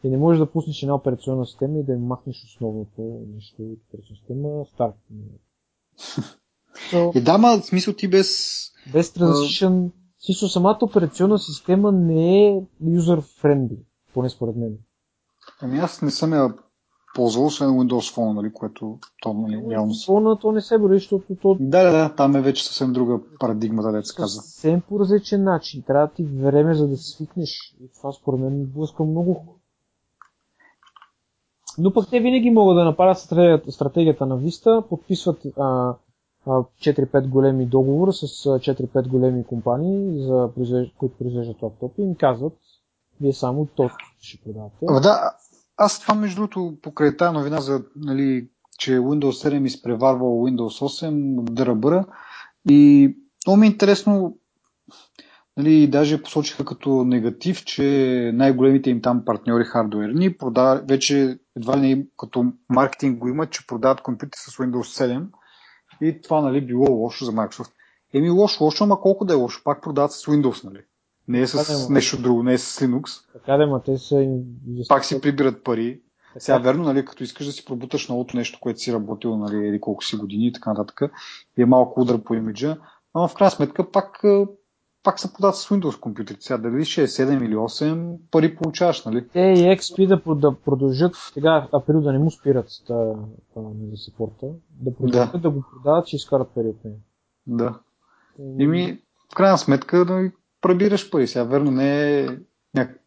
Speaker 1: и не можеш да пуснеш една операционна система и да им махнеш основното нещо от операционна система, старт.
Speaker 2: So, и да, ма, в смисъл ти без...
Speaker 1: Без transition, в смисъл самата операционна система не е user-friendly, поне според мен.
Speaker 2: Ами аз не съм я ползвал, освен Windows Phone, нали, което то нали,
Speaker 1: явно... Phone то не се брои, защото то...
Speaker 2: Да, да, да, там е вече съвсем друга парадигма, да се казва.
Speaker 1: Съвсем по различен начин. Трябва да ти време, за да свикнеш. И това според мен блъска много. Но пък те винаги могат да направят стратегията, на Vista, подписват а, 4-5 големи договора с 4-5 големи компании, за, които произвеждат лаптопи им казват, вие само то ще продавате.
Speaker 2: Да, аз това, между другото, покрай тази новина за, нали, че Windows 7 изпреварва Windows 8, дърбъра. И много ми е интересно, нали, даже посочиха като негатив, че най-големите им там партньори хардуерни продават, вече едва ли като маркетинг го имат, че продават компютри с Windows 7 и това нали, било лошо за Microsoft. Еми лошо, лошо, ама колко да е лошо, пак продават с Windows, нали? Не е с
Speaker 1: да,
Speaker 2: нещо друго, не е с Linux.
Speaker 1: Така да, ма те са...
Speaker 2: Пак си прибират пари. Така. Сега, верно, нали, като искаш да си пробуташ новото нещо, което си работил, нали, или колко си години и така нататък, и е малко удар по имиджа, но в крайна сметка пак, пак се подават с Windows компютрите. Сега дали ще е 7 или 8, пари получаваш, нали?
Speaker 1: Те и XP да, да продължат, сега април да не му спират за сапорта, да продължат да. да го продават, че изкарат пари от него.
Speaker 2: Да. И ми, в крайна сметка, да прибираш пари. Сега, верно, не е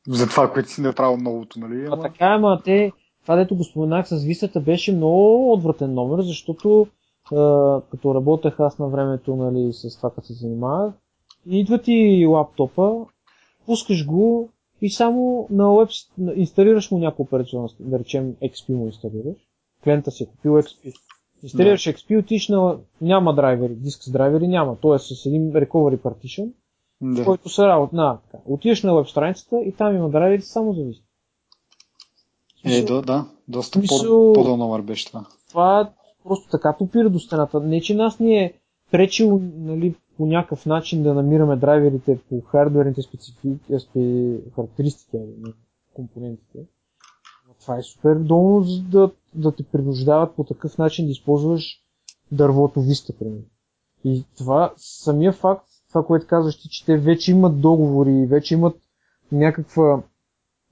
Speaker 2: за това, което си направил новото, нали?
Speaker 1: А, а така, ама те, това дето го споменах с висата беше много отвратен номер, защото като работех аз на времето нали, с това, като се занимавах, идва ти лаптопа, пускаш го и само на веб инсталираш му някаква операционна, да речем XP му инсталираш. Клиента си е купил XP. Инсталираш да. XP, отиш на... Няма драйвери, диск с драйвери няма. Той е с един recovery partition, да. който се работа. На, така. Отиваш на веб страницата и там има драйвери само за виста.
Speaker 2: Е, да, да. Доста Мисъл... по-дълно номер беше това.
Speaker 1: Това просто така попира до стената. Не, че нас ни е пречило нали, по някакъв начин да намираме драйверите по хардверните специфики, спе, характеристики на компонентите. Това е супер долно, за да, да те принуждават по такъв начин да използваш дървото Vista, примерно. И това, самия факт, това, което казваш ти, че те вече имат договори, вече имат някаква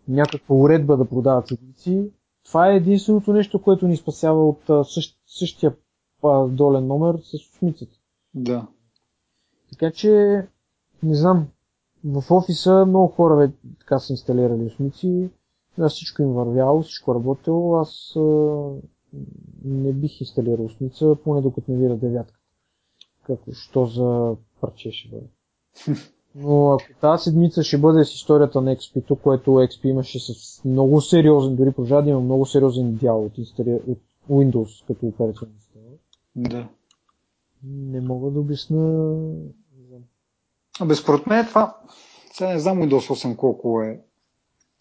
Speaker 1: някаква уредба да продават седмици. Това е единственото нещо, което ни спасява от същ, същия долен номер с осмицата.
Speaker 2: Да.
Speaker 1: Така че, не знам, в офиса много хора вече така са инсталирали осмици. Аз всичко им вървяло, всичко работило. Аз а, не бих инсталирал осмица, поне докато не видя девятка. Какво, що за парче ще бъде. Но ако тази седмица ще бъде с историята на XP, което XP имаше с много сериозен, дори продължава да има много сериозен дял от, инстали... от Windows като операционна система.
Speaker 2: Да.
Speaker 1: Не мога да обясна.
Speaker 2: Абе, според мен това, сега не знам Windows 8 колко е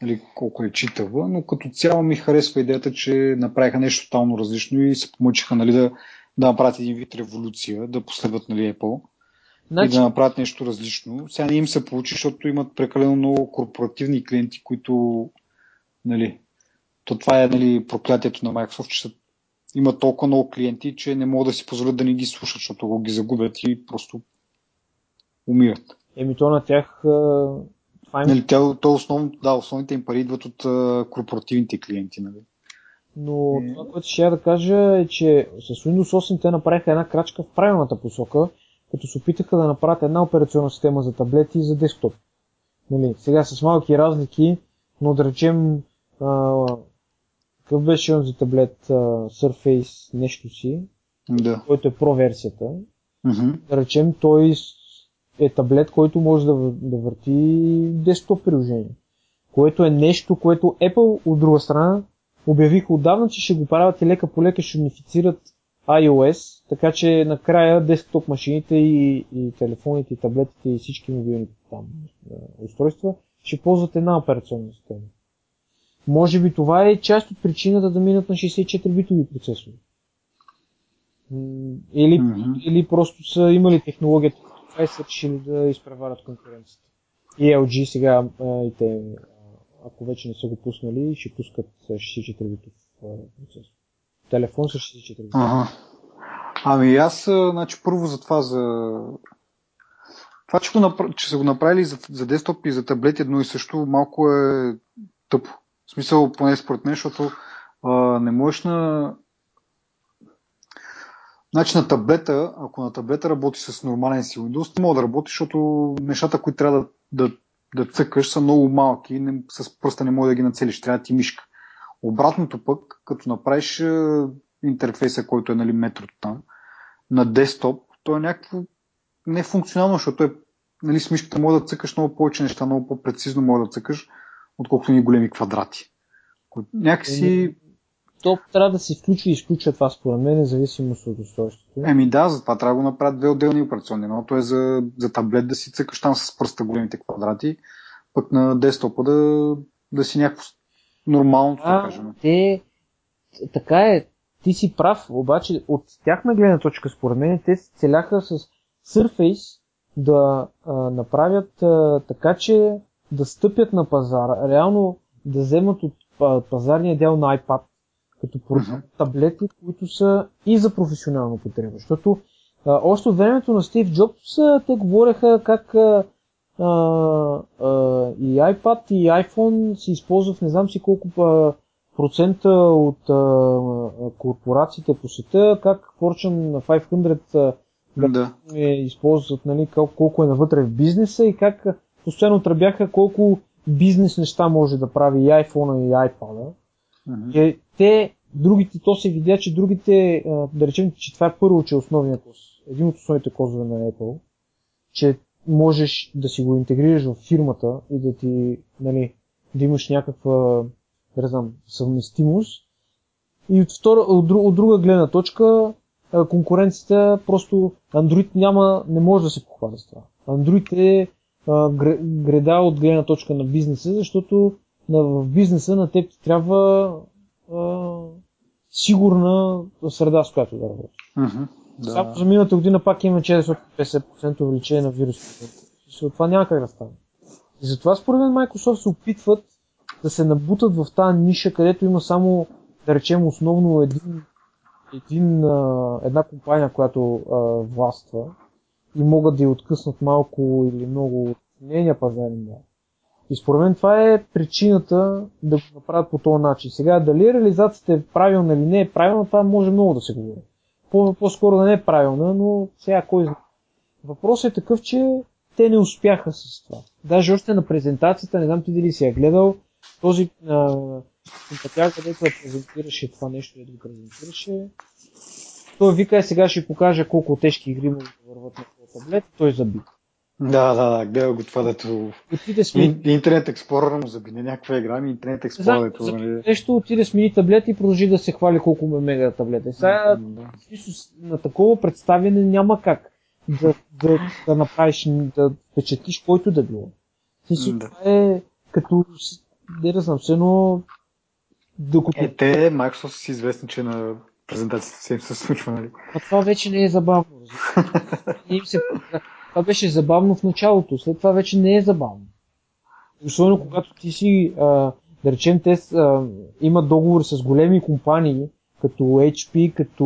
Speaker 2: или колко е читава, но като цяло ми харесва идеята, че направиха нещо тотално различно и се помъчиха нали, да, да направят един вид революция, да последват нали, Apple Значи... и да направят нещо различно. Сега не им се получи, защото имат прекалено много корпоративни клиенти, които нали, то това е нали, проклятието на Microsoft, че са, имат толкова много клиенти, че не могат да си позволят да не ги слушат, защото го ги загубят и просто умират.
Speaker 1: Еми то на тях
Speaker 2: това им... нали, тя, то основно, да, основните им пари идват от корпоративните клиенти. Нали.
Speaker 1: Но е... това, което ще да кажа е, че с Windows 8 те направиха една крачка в правилната посока, като се опитаха да направят една операционна система за таблети и за десктоп. Нали, сега с малки разлики, но да речем а, какъв беше он за таблет а, Surface нещо си,
Speaker 2: да.
Speaker 1: който е Pro версията.
Speaker 2: Mm-hmm.
Speaker 1: Да речем той е таблет, който може да, да върти десктоп приложение. Което е нещо, което Apple от друга страна обявиха отдавна, че ще го правят и лека по лека ще унифицират iOS, така че накрая десктоп машините и, и телефоните, и таблетите и всички мобилни там устройства ще ползват една операционна система. Може би това е част от причината да минат на 64-битови процесори. Или, mm-hmm. или просто са имали технологията, това и са решили да изпреварят конкуренцията. И LG сега, и те, ако вече не са го пуснали, ще пускат 64-битов процесор телефон с 64
Speaker 2: Ага. Ами аз, значи първо за това, за това, че, го напра... че са го направили за, за десктоп и за таблет едно и също, малко е тъпо. В смисъл, поне според мен, защото а, не можеш на... Значи на таблета, ако на таблета работи с нормален си Windows, не мога да работи, защото нещата, които трябва да, да, да цъкаш, са много малки и с пръста не може да ги нацелиш. Трябва да ти мишка. Обратното пък, като направиш интерфейса, който е нали, метрото там, на десктоп, то е някакво нефункционално, защото е, нали, с мишката може да цъкаш много повече неща, много по-прецизно може да цъкаш, отколкото ни големи квадрати. Някакси...
Speaker 1: То трябва да се включва и изключва това според мен, независимо от устройството.
Speaker 2: Еми да, затова трябва да го направят две отделни операционни. Едното е за, за таблет да си цъкаш там с пръста големите квадрати, пък на десктопа да, да си някакво нормалното,
Speaker 1: да кажем. Те, така е, ти си прав, обаче от тяхна гледна точка, според мен, те целяха с Surface да а, направят а, така, че да стъпят на пазара, реално да вземат от пазарния дял на iPad, като таблети, които са и за професионално потреба. Защото а, още от времето на Стив Джобс те говореха как а, а, а, и iPad и iPhone се използват в не знам си колко а, процента от а, корпорациите по света, как Fortune 500 а, да. е, използват нали, колко е навътре в бизнеса и как постоянно тръбяха колко бизнес неща може да прави и iPhone и iPad. Uh-huh. те, другите, то се видя, че другите, да речем, че това е първо, че е основният коз, един от основните козове на Apple, че можеш да си го интегрираш в фирмата и да ти, нали, да имаш някаква, да знам, съвместимост. И от, втора, от, от друга гледна точка, конкуренцията просто Android няма, не може да се похвали с това. Android е греда от гледна точка на бизнеса, защото в бизнеса на теб ти трябва а, сигурна среда, с която да работиш.
Speaker 2: Mm-hmm, да.
Speaker 1: Само за миналата година пак има 450% увеличение на вирусите. Това няма как да стане. И затова според мен Microsoft се опитват да се набутат в тази ниша, където има само, да речем, основно един, един, една компания, която а, властва и могат да я откъснат малко или много от нейния пазарен дял. И според мен това е причината да го направят по този начин. Сега, дали реализацията е правилна или не е правилна, това може много да се говори. По- по-скоро да не е правилна, но сега кой знае. Въпросът е такъв, че те не успяха с това. Даже още на презентацията, не знам ти дали си я гледал, този компатяр, където я презентираше това нещо, да го презентираше, той вика, е, сега ще покажа колко тежки игри могат да върват на таблет, той заби.
Speaker 2: Да, да, да, гледа го това, дето...
Speaker 1: Отиде смени...
Speaker 2: Интернет Explorer му заби, не някаква игра, ми Интернет Explorer.
Speaker 1: Дето, нали... Нещо отиде смени таблет и продължи да се хвали колко ме мега таблета. Сега да. на такова представяне няма как да, да, да направиш, да впечатлиш който да било. Смисъл, да. това е като, не да знам, все едно
Speaker 2: докато... Е, те, Microsoft си известни, че на презентацията им се случва, нали?
Speaker 1: А това вече не е забавно. им се... Това беше забавно в началото, след това вече не е забавно. Особено когато ти си, а, да речем, те имат договори с големи компании, като HP, като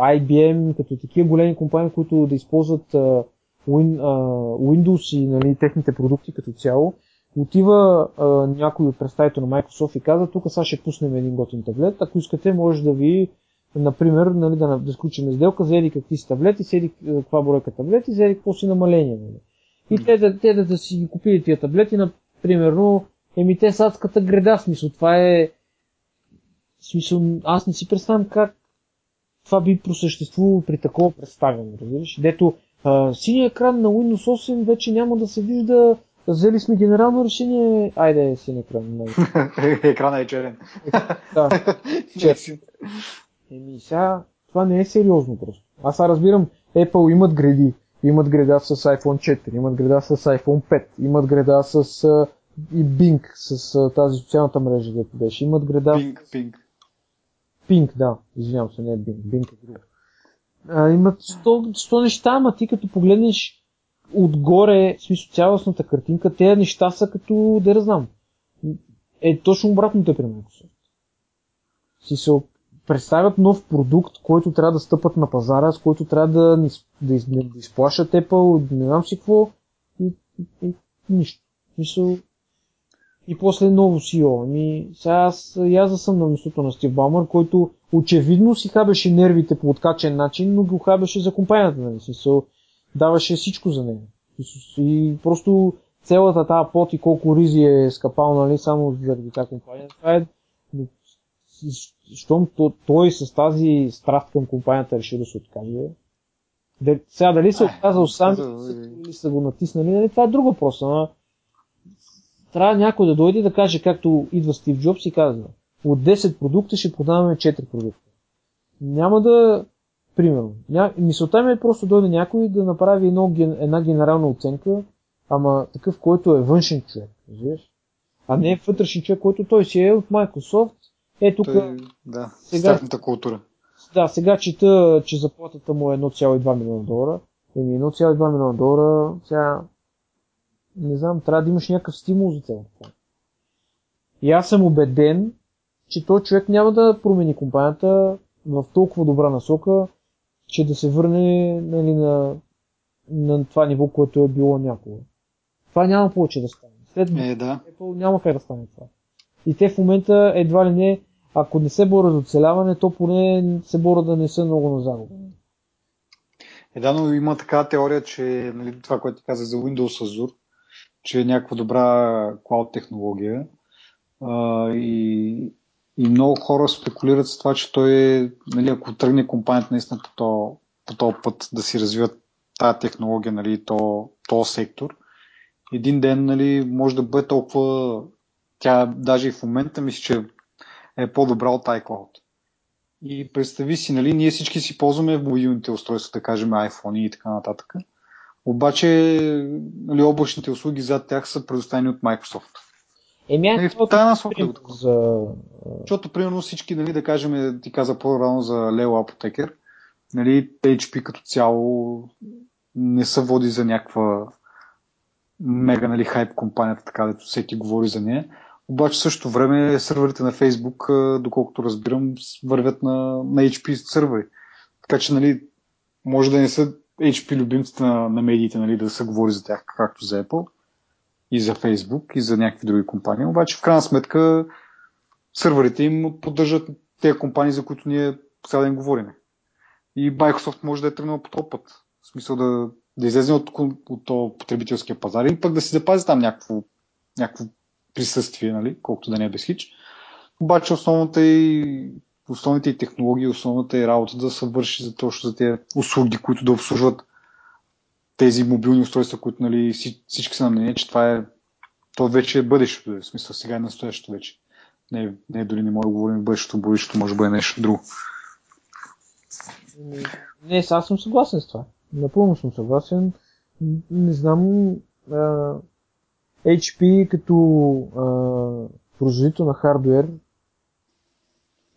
Speaker 1: IBM, като такива големи компании, които да използват а, Win, а, Windows и нали, техните продукти като цяло, отива а, някой от представител на Microsoft и каза, тук сега ще пуснем един готин таблет, ако искате може да ви например, нали, да, да сключим сделка, заеди какви си таблети, седи каква бройка таблети, заеди какво си намаление. Нали. И те, да, те да, да си ги купили тия таблети, например, еми те садската греда, смисъл, това е смисъл, аз не си представям как това би просъществувало при такова представяне, разбираш? Дето а, синия екран на Windows 8 вече няма да се вижда Взели сме генерално решение. Айде, син екран.
Speaker 2: Екрана е черен.
Speaker 1: да, черен. Еми сега, това не е сериозно просто. Аз сега разбирам, Apple имат гради. Имат града с iPhone 4, имат града с iPhone 5, имат града с и Bing, с uh, тази социалната мрежа, където беше. Имат града
Speaker 2: Bing. Bing.
Speaker 1: Bing, да. Извинявам се, не е Bing. Bing е друг. Имат 100, 100 неща, ама ти като погледнеш отгоре, в смисъл цялостната картинка, тези неща са като, да знам. Е, точно обратното е при Microsoft. Си представят нов продукт, който трябва да стъпат на пазара, с който трябва да, да, из, да изплашат Apple, не знам си какво и, и, и нищо. Мисъл, и после ново CEO. Ами, сега аз, аз съм на местото на Стив Баумър, който очевидно си хабеше нервите по откачен начин, но го хабеше за компанията. Нали? Смисъл, даваше всичко за нея. И просто цялата тази пот и колко ризи е скапал, нали, само заради тази компания. Това е щом той с тази страст към компанията реши да се откаже, сега дали се отказал сам или са го натиснали, нали, това е друг въпрос. Ама трябва някой да дойде да каже, както идва Стив Джобс и казва, от 10 продукта ще продаваме 4 продукта. Няма да, примерно, ня... мисълта ми е просто дойде някой да направи едно, една генерална оценка, ама такъв, който е външен човек, А не вътрешен човек, който той си е от Microsoft, е, тук. Той,
Speaker 2: да, сега, култура.
Speaker 1: Да, сега чета, че заплатата му е 1,2 милиона долара. Еми 1,2 милиона долара, сега не знам, трябва да имаш някакъв стимул за цялото това. И аз съм убеден, че този човек няма да промени компанията в толкова добра насока, че да се върне нали, на, на това ниво, което е било някога. Това няма повече да стане. След
Speaker 2: Е, да.
Speaker 1: Apple няма как да стане това. И те в момента едва ли не, ако не се борят за оцеляване, то поне се борят да не са много на загуба.
Speaker 2: Е, да, но има такава теория, че нали, това, което ти каза за Windows Azure, че е някаква добра клауд технология а, и, и много хора спекулират с това, че той е, нали, ако тръгне компанията наистина по този по то път да си развиват тази технология, нали, то, то сектор, един ден нали, може да бъде толкова, тя даже и в момента мисля, че е по-добра от iCloud. И представи си, нали, ние всички си ползваме мобилните устройства, да кажем iPhone и така нататък. Обаче нали, облачните услуги зад тях са предоставени от Microsoft.
Speaker 1: Еми,
Speaker 2: Нали, в тази насока го
Speaker 1: за...
Speaker 2: Защото, примерно, всички, нали, да кажем, ти каза по-рано за Leo Apotheker, нали, HP като цяло не се води за някаква мега нали, хайп компанията, така дето всеки говори за нея. Обаче в същото време сървърите на Facebook, доколкото разбирам, вървят на, на HP сървъри. Така че, нали, може да не са HP любимците на, на медиите, нали, да се говори за тях, както за Apple и за Facebook и за някакви други компании. Обаче, в крайна сметка, сървърите им поддържат тези компании, за които ние сега да им говорим. И Microsoft може да е тръгнал по този път. В смисъл да, да излезе от, от, от потребителския пазар и пък да си запази там някакво, някакво присъствие, нали, колкото да не е без хич. Обаче основната и основните и технологии, основната е работа да се върши за точно за тези услуги, които да обслужват тези мобилни устройства, които нали, всички са на мнение, че това е то вече е бъдещето. В смисъл сега е настоящето вече. Не, не дори не мога да говорим бъдещето, бъдещето може да бъде нещо друго.
Speaker 1: Не, аз съм съгласен с това. Напълно съм съгласен. Не знам. А, HP като а, производител на хардвер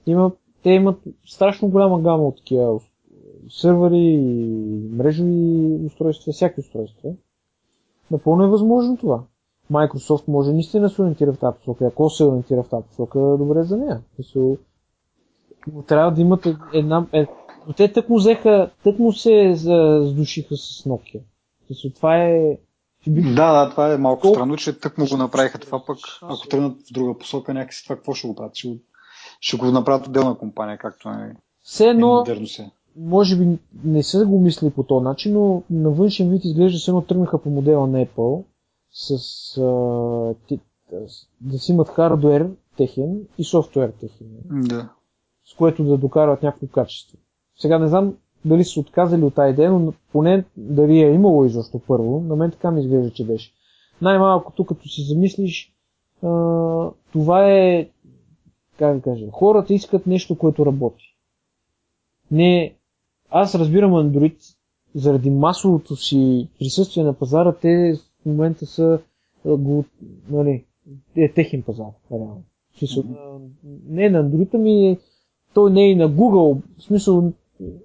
Speaker 1: има, те имат страшно голяма гама от такива сървъри, мрежови устройства, всяки устройства. Напълно е възможно това. Microsoft може наистина да се ориентира в тази посока. Ако се ориентира в тази посока, добре за нея. Но трябва да имат една... Е, но те тък му взеха, тък му се сдушиха с Nokia. Мисля, това е...
Speaker 2: Да, да, това е малко странно, че тък му го направиха това пък, ако тръгнат в друга посока, някакси това какво ще го правят? Ще го, ще го направят отделна компания, както е,
Speaker 1: Все едно,
Speaker 2: е модерно се.
Speaker 1: може би не са го мисли по този начин, но на външен вид изглежда се едно тръгнаха по модела на Apple с а, ти, да си имат хардвер техен и софтуер техен.
Speaker 2: Да.
Speaker 1: С което да докарват някакво качество. Сега не знам дали са отказали от тази идея, но поне дали е имало изобщо първо, на мен така ми изглежда, че беше. Най-малкото, като си замислиш, а, това е, как да кажа, хората искат нещо, което работи. Не, аз разбирам Android, заради масовото си присъствие на пазара, те в момента са го, нали, е техен пазар, реално. Mm-hmm. Не на Android, ами той не е и на Google, в смисъл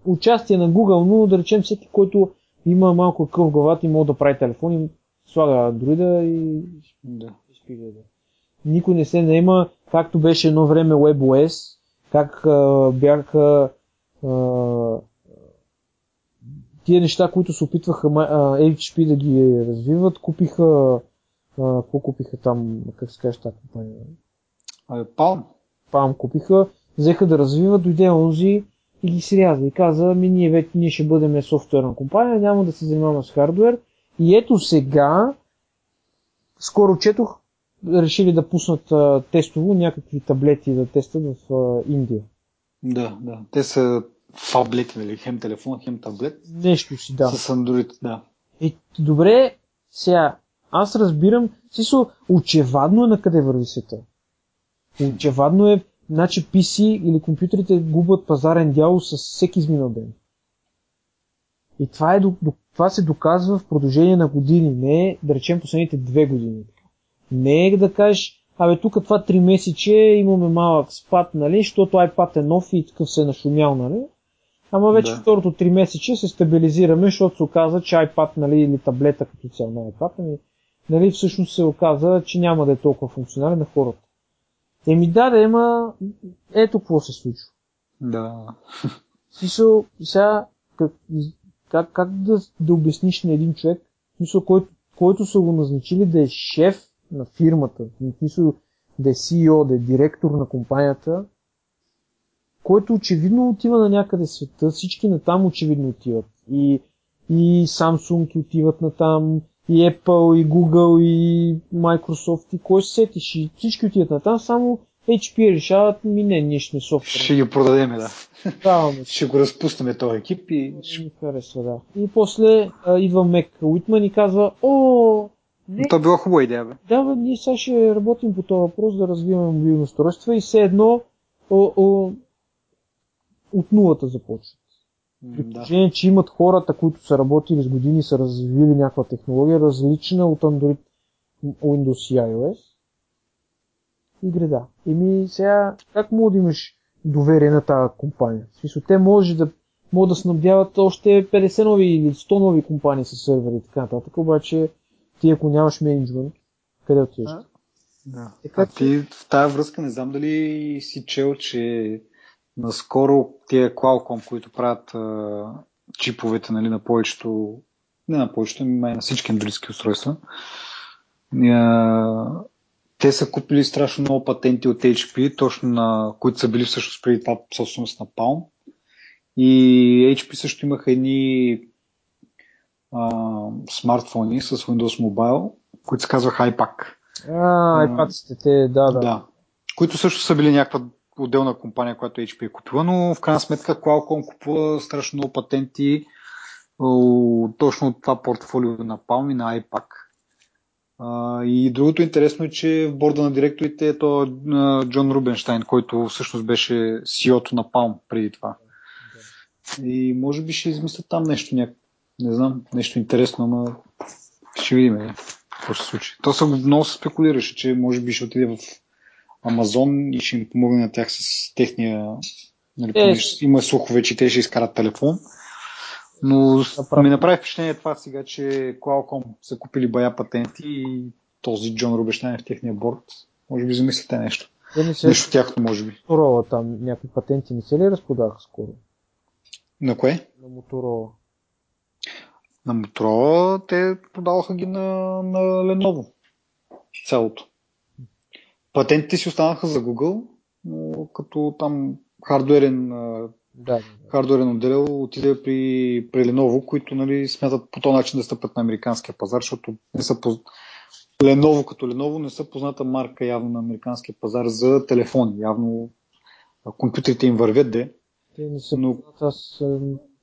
Speaker 1: участие на Google, но да речем всеки, който има малко къв в главата и може да прави телефон, и слага Android и
Speaker 2: да.
Speaker 1: спига. Да. Никой не се наема, както беше едно време WebOS, как а, бяха а, тия неща, които се опитваха а, HP да ги развиват, купиха а, какво купиха там, как се каже тази компания?
Speaker 2: Palm.
Speaker 1: Palm купиха, взеха да развиват, дойде онзи и ги сряза и каза, ми ние вече ние ще бъдем софтуерна компания, няма да се занимаваме с хардвер. И ето сега, скоро четох, решили да пуснат а, тестово някакви таблети да тестват в а, Индия.
Speaker 2: Да, да. Те са фаблети, нали? Хем телефон, хем таблет.
Speaker 1: Нещо си, да.
Speaker 2: С Android, да.
Speaker 1: И добре, сега, аз разбирам, смисъл, очевадно е на къде върви света. Очевадно е Значи PC или компютрите губят пазарен дял с всеки изминал ден. И това, е, това се доказва в продължение на години, не да речем последните две години. Не е да кажеш, абе тук това три месече имаме малък спад, нали, защото iPad е нов и такъв се е нашумял, нали. Ама вече
Speaker 2: Да.
Speaker 1: второто три месече се стабилизираме, защото се оказа, че iPad нали, или таблета като цяло на iPad, ами, нали, всъщност се оказа, че няма да е толкова функционален на хората. Еми да, да, ема ето какво се случва.
Speaker 2: Да.
Speaker 1: Смисъл, сега, как, как, как да, да обясниш на един човек, смисъл, който, който са го назначили да е шеф на фирмата, смисъл да е CEO, да е директор на компанията, който очевидно отива на някъде света, всички на там очевидно отиват. И, и Samsung отиват на там, и Apple, и Google, и Microsoft, и кой се сетиш, и всички отиват на там, само HP решават, ми не, ние ще сме софтуер.
Speaker 2: Ще ги продадеме, да.
Speaker 1: Даваме
Speaker 2: Ще го разпуснем този екип и
Speaker 1: ми харесва, да. И после а, идва Мек Уитман и казва, о, не,
Speaker 2: То било хубава идея, бе.
Speaker 1: да, бе, ние сега ще работим по този въпрос да развиваме мобилни устройства и все едно о, о, от нулата започват. При
Speaker 2: Да.
Speaker 1: положение, че имат хората, които са работили с години са развили някаква технология, различна от Android, Windows и iOS. И греда. Еми сега, как мога да имаш доверие на тази компания? В смисъл, те може да, могат да снабдяват още 50 нови или 100 нови компании с сервери и така нататък, обаче ти ако нямаш менеджмент, къде отиваш?
Speaker 2: Да.
Speaker 1: Така
Speaker 2: А ти в тази връзка не знам дали си чел, че наскоро тия Qualcomm, които правят а, чиповете нали, на повечето, не на повечето, ами май на всички андроидски устройства, а, те са купили страшно много патенти от HP, точно на, които са били всъщност преди това собственост на Palm. И HP също имаха едни а, смартфони с Windows Mobile, които се казваха iPack.
Speaker 1: А, iPad-сите, те, да, да.
Speaker 2: Да. Които също са били някаква отделна компания, която HP е купила, но в крайна сметка Qualcomm купува страшно много патенти точно от това портфолио на Palm и на iPack. А, и другото интересно е, че в борда на директорите е то Джон Рубенштайн, който всъщност беше CEO-то на Palm преди това. И може би ще измислят там нещо, няк... не знам, нещо интересно, но ще видим какво ще се случи. То са много се спекулираше, че може би ще отиде в Амазон и ще им помогне на тях с техния... Нали,
Speaker 1: Е,
Speaker 2: има слухове, че те ще изкарат телефон. Но
Speaker 1: Направо.
Speaker 2: ми направи впечатление това сега, че Qualcomm са купили бая патенти и този Джон Рубещайн е в техния борт. Може би замислите нещо.
Speaker 1: Те не се
Speaker 2: Нещо тяхно, може би.
Speaker 1: Моторола там, някакви патенти не се ли разпродаха скоро?
Speaker 2: На кое?
Speaker 1: На Моторола.
Speaker 2: На Motorola те продаваха ги на, на Lenovo. Цялото. Патентите си останаха за Google, но като там хардуерен,
Speaker 1: Да,
Speaker 2: хардуерен отдел отиде при, при Lenovo, които нали, смятат по този начин да стъпят на американския пазар, защото не са поз... Lenovo като Lenovo не са позната марка явно на американския пазар за телефони. Явно компютрите им вървят де.
Speaker 1: Те не са
Speaker 2: Но-
Speaker 1: аз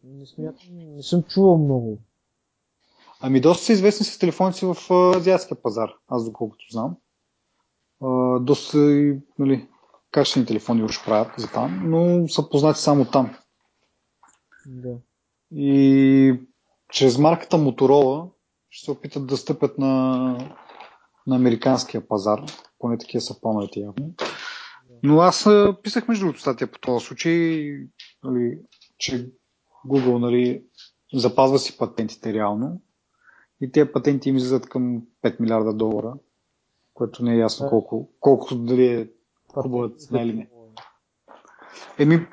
Speaker 1: не смятам, не съм чувал много.
Speaker 2: Ами доста са известни с телефоните си в азиатския пазар, аз доколкото знам. А, доста и, нали, качествени телефони уж правят за там, но са познати само там.
Speaker 1: Да.
Speaker 2: И чрез марката Motorola ще се опитат да стъпят на, на американския пазар, поне такива са плановете явно. Но аз писах между другото статия по този случай, нали, че Google нали, запазва си патентите реално и тези патенти им излизат към 5 милиарда долара, което не е ясно
Speaker 1: Да.
Speaker 2: колко, колко дали е хубава цена или не. Еми,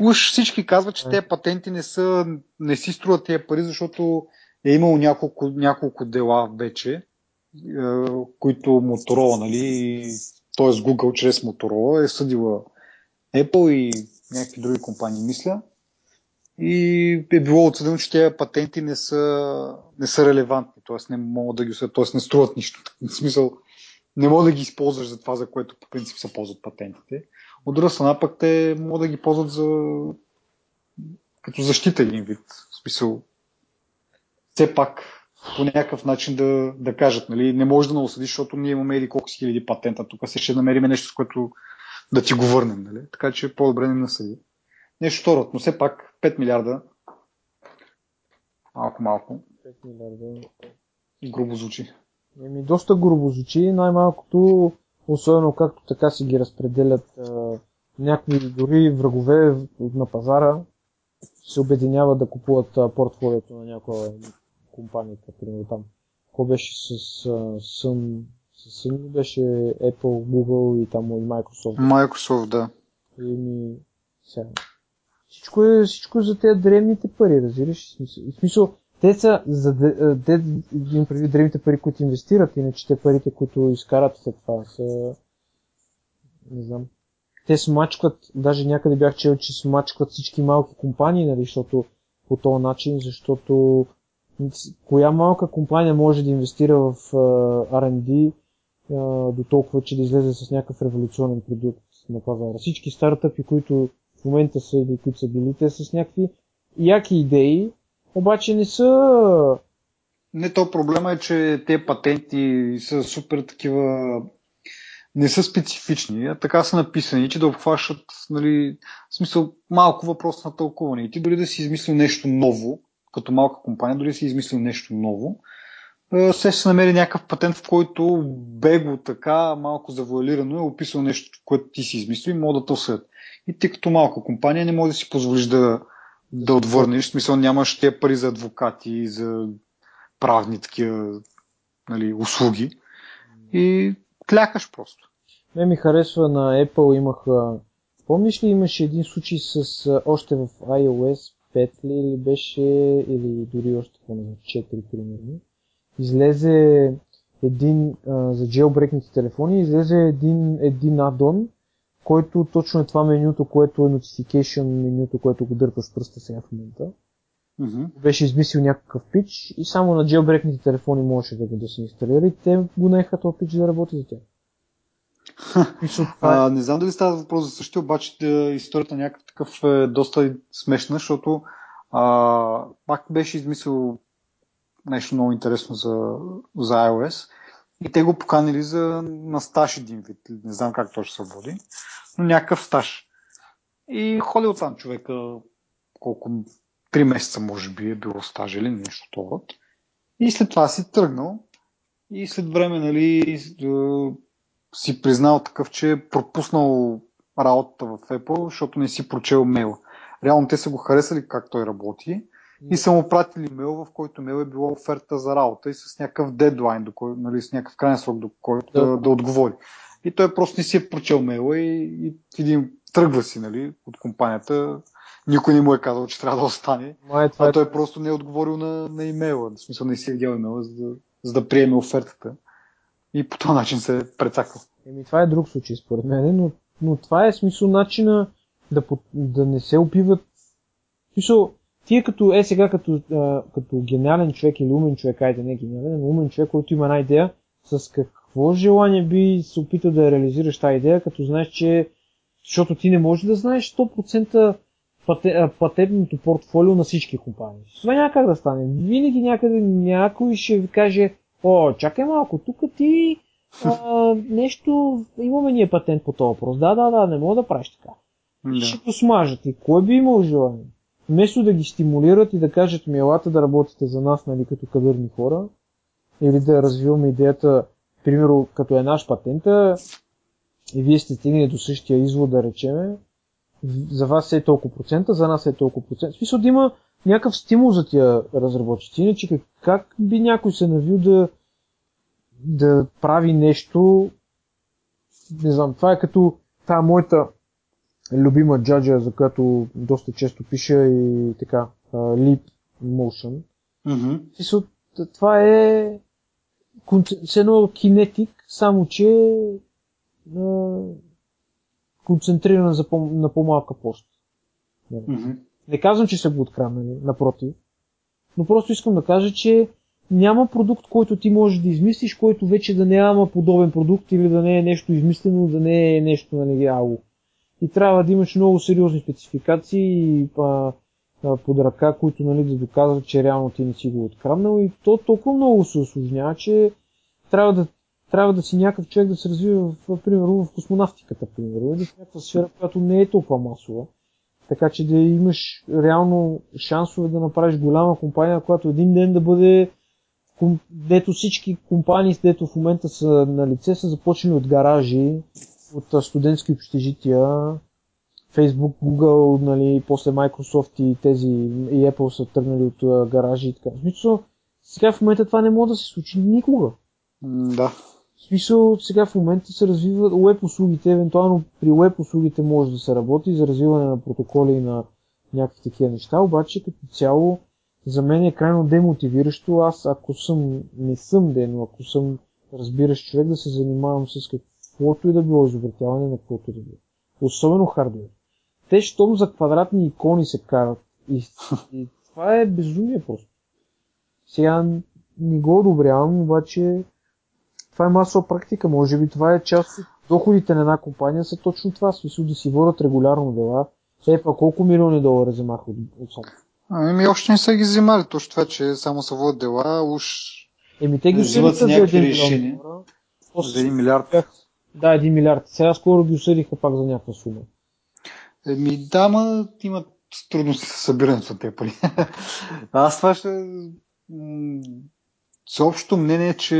Speaker 2: уж всички казват, че тези патенти не, са, не си струват тези пари, защото е имало няколко, няколко дела вече, е, които Motorola, нали, т.е. Google чрез Motorola е съдила Apple и някакви други компании, мисля. И е било отсъдено, че тези патенти не са, не са релевантни, т.е. не могат да ги т.е. не струват нищо. В смисъл, не мога да ги използваш за това, за което по принцип се ползват патентите. От друга страна пък те могат да ги ползват за като защита един вид. В смисъл, все пак по някакъв начин да, да кажат, нали, не може да ме осъдиш, защото ние имаме или колко си хиляди патента, тук се ще намерим нещо, с което да ти го върнем, нали? Така че по-добре не насъди. Нещо второ, но все пак 5 милиарда малко-малко
Speaker 1: 5 милиарда.
Speaker 2: грубо звучи.
Speaker 1: Еми, доста грубо звучи, най-малкото, особено както така си ги разпределят а, някакви дори врагове на пазара, се обединяват да купуват а, портфолиото на някоя компания, примерно там. Ко беше с а, Sun, с Sun беше Apple, Google и там и Microsoft.
Speaker 2: Microsoft, да.
Speaker 1: И ми, сега. Всичко е, всичко е за тези древните пари, разбираш? В смисъл те са, за, те, им преди древните пари, които инвестират, иначе те парите, които изкарат след това са, не знам, те смачкват, даже някъде бях чел, че смачкват всички малки компании, нали, защото по този начин, защото коя малка компания може да инвестира в R&D до толкова, че да излезе с някакъв революционен продукт на пазара. Всички стартъпи, които в момента са или които са били, те с някакви яки идеи, обаче не са...
Speaker 2: Не, то проблема е, че те патенти са супер такива не са специфични, а така са написани, че да обхващат, нали, в смисъл, малко въпрос на тълкуване. И ти дори да си измислил нещо ново, като малка компания, дори да си измислил нещо ново, се ще се намери някакъв патент, в който бего така, малко завуалирано е описал нещо, което ти си измислил и мога да тълсят. И ти като малка компания не можеш да си позволиш да, да отвърнеш, в смисъл нямаш тези пари за адвокати, за правни такива нали, услуги. И клякаш просто.
Speaker 1: Ме ми харесва на Apple имах... Помниш ли имаше един случай с още в iOS 5 ли или беше, или дори още по 4 примерно. Излезе един а, за джелбрекните телефони, излезе един, един аддон, който точно е това менюто, което е notification менюто, което го дърпаш пръста сега в момента. Mm-hmm. Беше измислил някакъв пич и само на джелбрекните телефони можеше да го да се инсталира и те го наеха този пич да работи за тях.
Speaker 2: а, не знам дали става въпрос за същия, обаче да, историята на някакъв такъв е доста смешна, защото а, пак беше измислил нещо много интересно за, за iOS и те го поканили за, на стаж един вид. Не знам как точно се води, но някакъв стаж. И ходил там човека колко три месеца може би е било стаж или нещо това. И след това си тръгнал и след време нали, си признал такъв, че е пропуснал работата в Apple, защото не си прочел мейла. Реално те са го харесали как той работи и са му пратили мейл, в който мейл е било оферта за работа и с някакъв дедлайн, до кой, нали, с някакъв крайен срок, до който да. да, да отговори. И той просто не си е прочел мейла и, и един тръгва си нали, от компанията. Никой не му е казал, че трябва да остане. Май, това а е... той просто не е отговорил на, на имейла. В смисъл не си е видял имейла, за да, за да приеме офертата и по този начин се е.
Speaker 1: Еми, това е друг случай, според мен, но, но това е смисъл начина да, да не се опиват. Смисъл, тия като, е сега като, а, като гениален човек или умен човек, айде не гениален, но умен човек, който има една идея, с какво желание би се опитал да реализираш тази идея, като знаеш, че защото ти не можеш да знаеш 100% патентното портфолио на всички компании. Това няма как да стане. Винаги някъде някой ще ви каже, О, чакай малко, тук ти а, нещо, имаме ние патент по този въпрос. Да, да, да, не мога да правиш така. Да. Ще го смажат и кой би имал желание? Вместо да ги стимулират и да кажат ми, елата да работите за нас, нали, като кадърни хора, или да развиваме идеята, примерно, като е наш патента, и вие сте стигнали до същия извод, да речеме, за вас е толкова процента, за нас е толкова процента. В смисъл да има някакъв стимул за тия разработчици. Иначе как, как би някой се навил да, да прави нещо, не знам, това е като тази моята любима джаджа, за която доста често пиша и така, Leap Motion. Mm-hmm. Това е с едно кинетик, само че uh, концентрирана за по- на по-малка площ. Mm-hmm. Не казвам, че са го откраднали, напротив. Но просто искам да кажа, че няма продукт, който ти можеш да измислиш, който вече да няма подобен продукт или да не е нещо измислено, да не е нещо нали, ало. И трябва да имаш много сериозни спецификации и а, а, под ръка, които нали, да доказват, че реално ти не си го откраднал. И то толкова много се осложнява, че трябва да, трябва да си някакъв човек да се развива, в, примерно, в космонавтиката, примерно, или в някаква сфера, която не е толкова масова така че да имаш реално шансове да направиш голяма компания, която един ден да бъде дето всички компании, дето в момента са на лице, са започнали от гаражи, от студентски общежития. Facebook, Google, нали, после Microsoft и тези и Apple са тръгнали от а, гаражи и така. В смисъл, сега в момента това не може да се случи никога.
Speaker 2: Да.
Speaker 1: В смисъл, сега в момента се развиват веб услугите, евентуално при веб услугите може да се работи за развиване на протоколи и на някакви такива неща, обаче като цяло за мен е крайно демотивиращо. Аз ако съм, не съм ден, ако съм разбиращ човек да се занимавам с каквото и да било изобретяване на каквото и да било. Особено хардвер. Те, щом за квадратни икони се карат. И, и това е безумие просто. Сега не го одобрявам, обаче това е масова практика. Може би това е част от доходите на една компания са точно това. Смисъл да си водят регулярно дела. Е, па колко милиони долара вземаха от, от Sony?
Speaker 2: Ами още не са ги взимали, точно това, че само са водят дела, уж
Speaker 1: Еми те ги
Speaker 2: взимат
Speaker 1: за
Speaker 2: някакви
Speaker 1: 1
Speaker 2: решения.
Speaker 1: милион
Speaker 2: за 1 милиард.
Speaker 1: Да, 1 милиард. Сега скоро ги осъдиха пак за някаква сума.
Speaker 2: Еми да, ма имат трудности с събирането на тези пари. Аз това ще... м, Всеобщото мнение че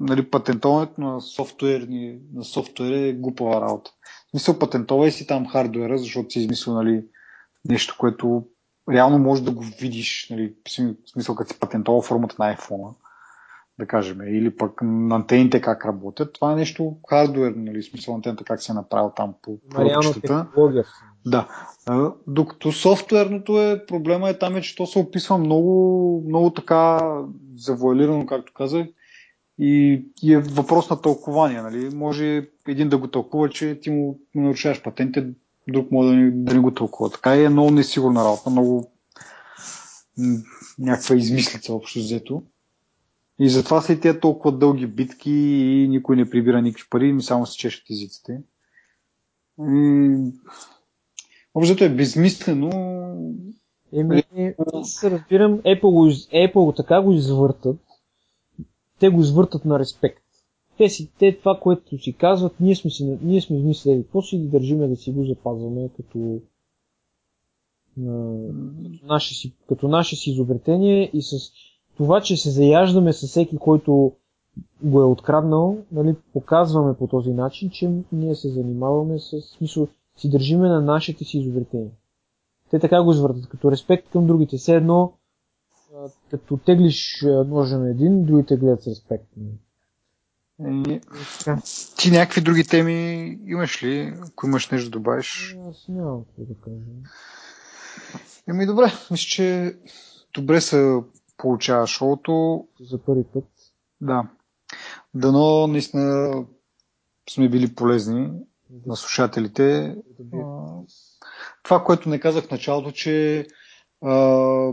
Speaker 2: нали, патентоването на софтуерни, на софтуер е глупава работа. В смисъл, патентовай си там хардуера, защото си измислил нали, нещо, което реално можеш да го видиш, нали, в смисъл, като си патентова формата на iPhone, да кажем, или пък на антените как работят. Това е нещо хардуер, нали, смисъл антената как се е направил там по
Speaker 1: технология.
Speaker 2: Да. Докато софтуерното е, проблема е там е, че то се описва много, много така завуалирано, както казах, и, и е въпрос на тълкование. Нали? Може един да го тълкува, че ти му, нарушаваш патентите, друг може да не, да не го тълкува. Така е много несигурна работа, много някаква измислица общо взето. И затова и тия толкова дълги битки и никой не прибира никакви пари, ми само се чешат езиците. И... Общо е безмислено.
Speaker 1: Еми, аз се разбирам, Apple, Apple така го извъртат, те го извъртат на респект. Те, си, те това, което си казват, ние сме, си, ние сме измислили, какво си ги държиме да си го запазваме като, като, наше си, като наше си изобретение и с това, че се заяждаме с всеки, който го е откраднал, нали, показваме по този начин, че ние се занимаваме с смисъл, си държиме на нашите си изобретения. Те така го извъртат, като респект към другите. Все едно, като теглиш ножа на един, другите гледат с респект. Така.
Speaker 2: Ти някакви други теми имаш ли, ако имаш нещо да добавиш?
Speaker 1: Аз нямам какво да кажа.
Speaker 2: Еми добре, мисля, че добре се получава шоуто.
Speaker 1: За първи път.
Speaker 2: Да. Дано наистина сме били полезни на слушателите. А, Това, което не казах в началото, че а,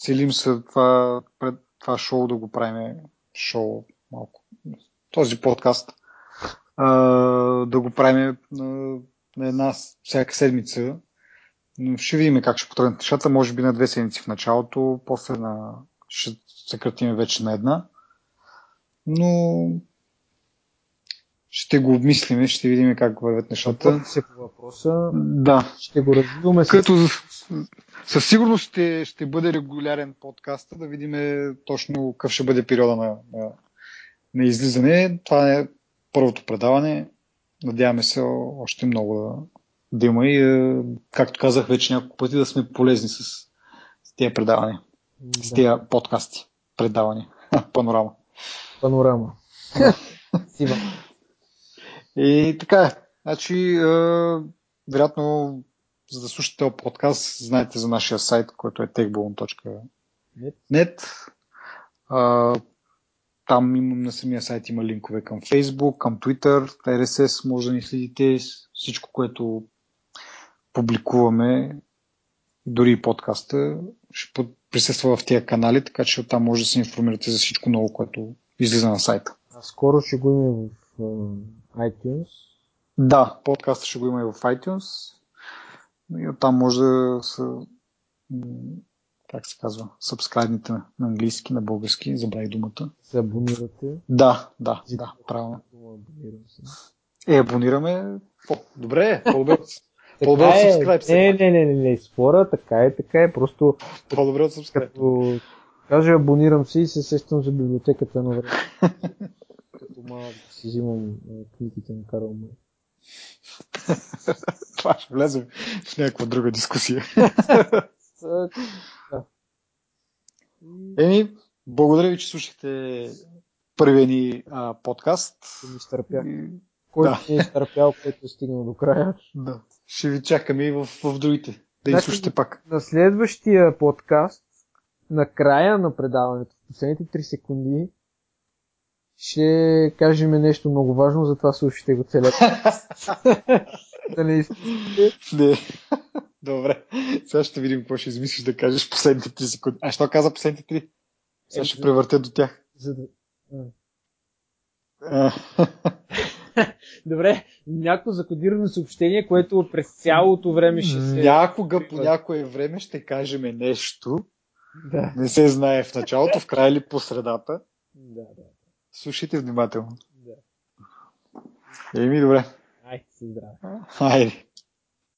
Speaker 2: целим се това, пред това шоу да го правим шоу малко. Този подкаст а, да го правим на, на една всяка седмица. Ще видим как ще потръгнат нещата. Може би на две седмици в началото, после на... ще съкратим вече на една. Но ще го обмислиме, ще видим как вървят нещата.
Speaker 1: Се по въпроса.
Speaker 2: Да.
Speaker 1: Ще го развиваме с...
Speaker 2: Като със сигурност ще, ще бъде регулярен подкаст, да видим точно какъв ще бъде периода на, на, на излизане. Това е първото предаване. Надяваме се още много да, да има и, е, както казах вече няколко пъти, да сме полезни с, с тия предавания, с
Speaker 1: Да,
Speaker 2: тия подкасти, предавания, панорама.
Speaker 1: панорама. Сива.
Speaker 2: И така е. Значи, е, вероятно, за да слушате този подкаст, знаете за нашия сайт, който е techballon.net.
Speaker 1: Нет.
Speaker 2: А, там имам на самия сайт има линкове към Facebook, към Twitter, RSS, може да ни следите всичко, което публикуваме, дори и подкаста, ще под- присъства в тия канали, така че оттам може да се информирате за всичко ново, което излиза на сайта.
Speaker 1: А скоро ще го имаме в iTunes.
Speaker 2: Да, подкаста ще го има и в iTunes. И оттам може да са, как се казва, сабскрайбните на английски, на български, забравих думата.
Speaker 1: се абонирате.
Speaker 2: Да, да, да, правилно. Е, абонираме. О, добре, по-добре, от-
Speaker 1: Така
Speaker 2: по-добре от
Speaker 1: е,
Speaker 2: subscribe. все
Speaker 1: не, не, не, не, не, спора, така е, така е, просто
Speaker 2: По-добре от subscribe.
Speaker 1: като кажа абонирам се и се сещам за библиотеката на време. като малък си взимам книгите на Карл Май.
Speaker 2: Това ще влезем в някаква друга дискусия.
Speaker 1: Да.
Speaker 2: Еми, благодаря ви, че слушахте първия ни а, подкаст.
Speaker 1: Ще ми изтърпя. Който
Speaker 2: Да.
Speaker 1: е изтърпял, който е стигнал до края.
Speaker 2: да. Ще ви чакаме и в, в другите. Да
Speaker 1: Значи-
Speaker 2: слушате пак.
Speaker 1: На следващия подкаст, на края на предаването, в последните 3 секунди, ще кажем нещо много важно, затова слушайте го целият. да не изпускате.
Speaker 2: Не. Добре. Сега ще видим какво ще измислиш да кажеш последните 3 секунди. А що каза последните 3? Сега ще превъртя до тях.
Speaker 1: За да... Добре, някакво закодирано съобщение, което през цялото време ще се...
Speaker 2: Някога по някое време ще кажем нещо.
Speaker 1: Да,
Speaker 2: Не се знае в началото, в края или по средата.
Speaker 1: да, да.
Speaker 2: Слушайте внимателно.
Speaker 1: да.
Speaker 2: Еми, добре.
Speaker 1: Ай, си здраве.
Speaker 2: Хайде.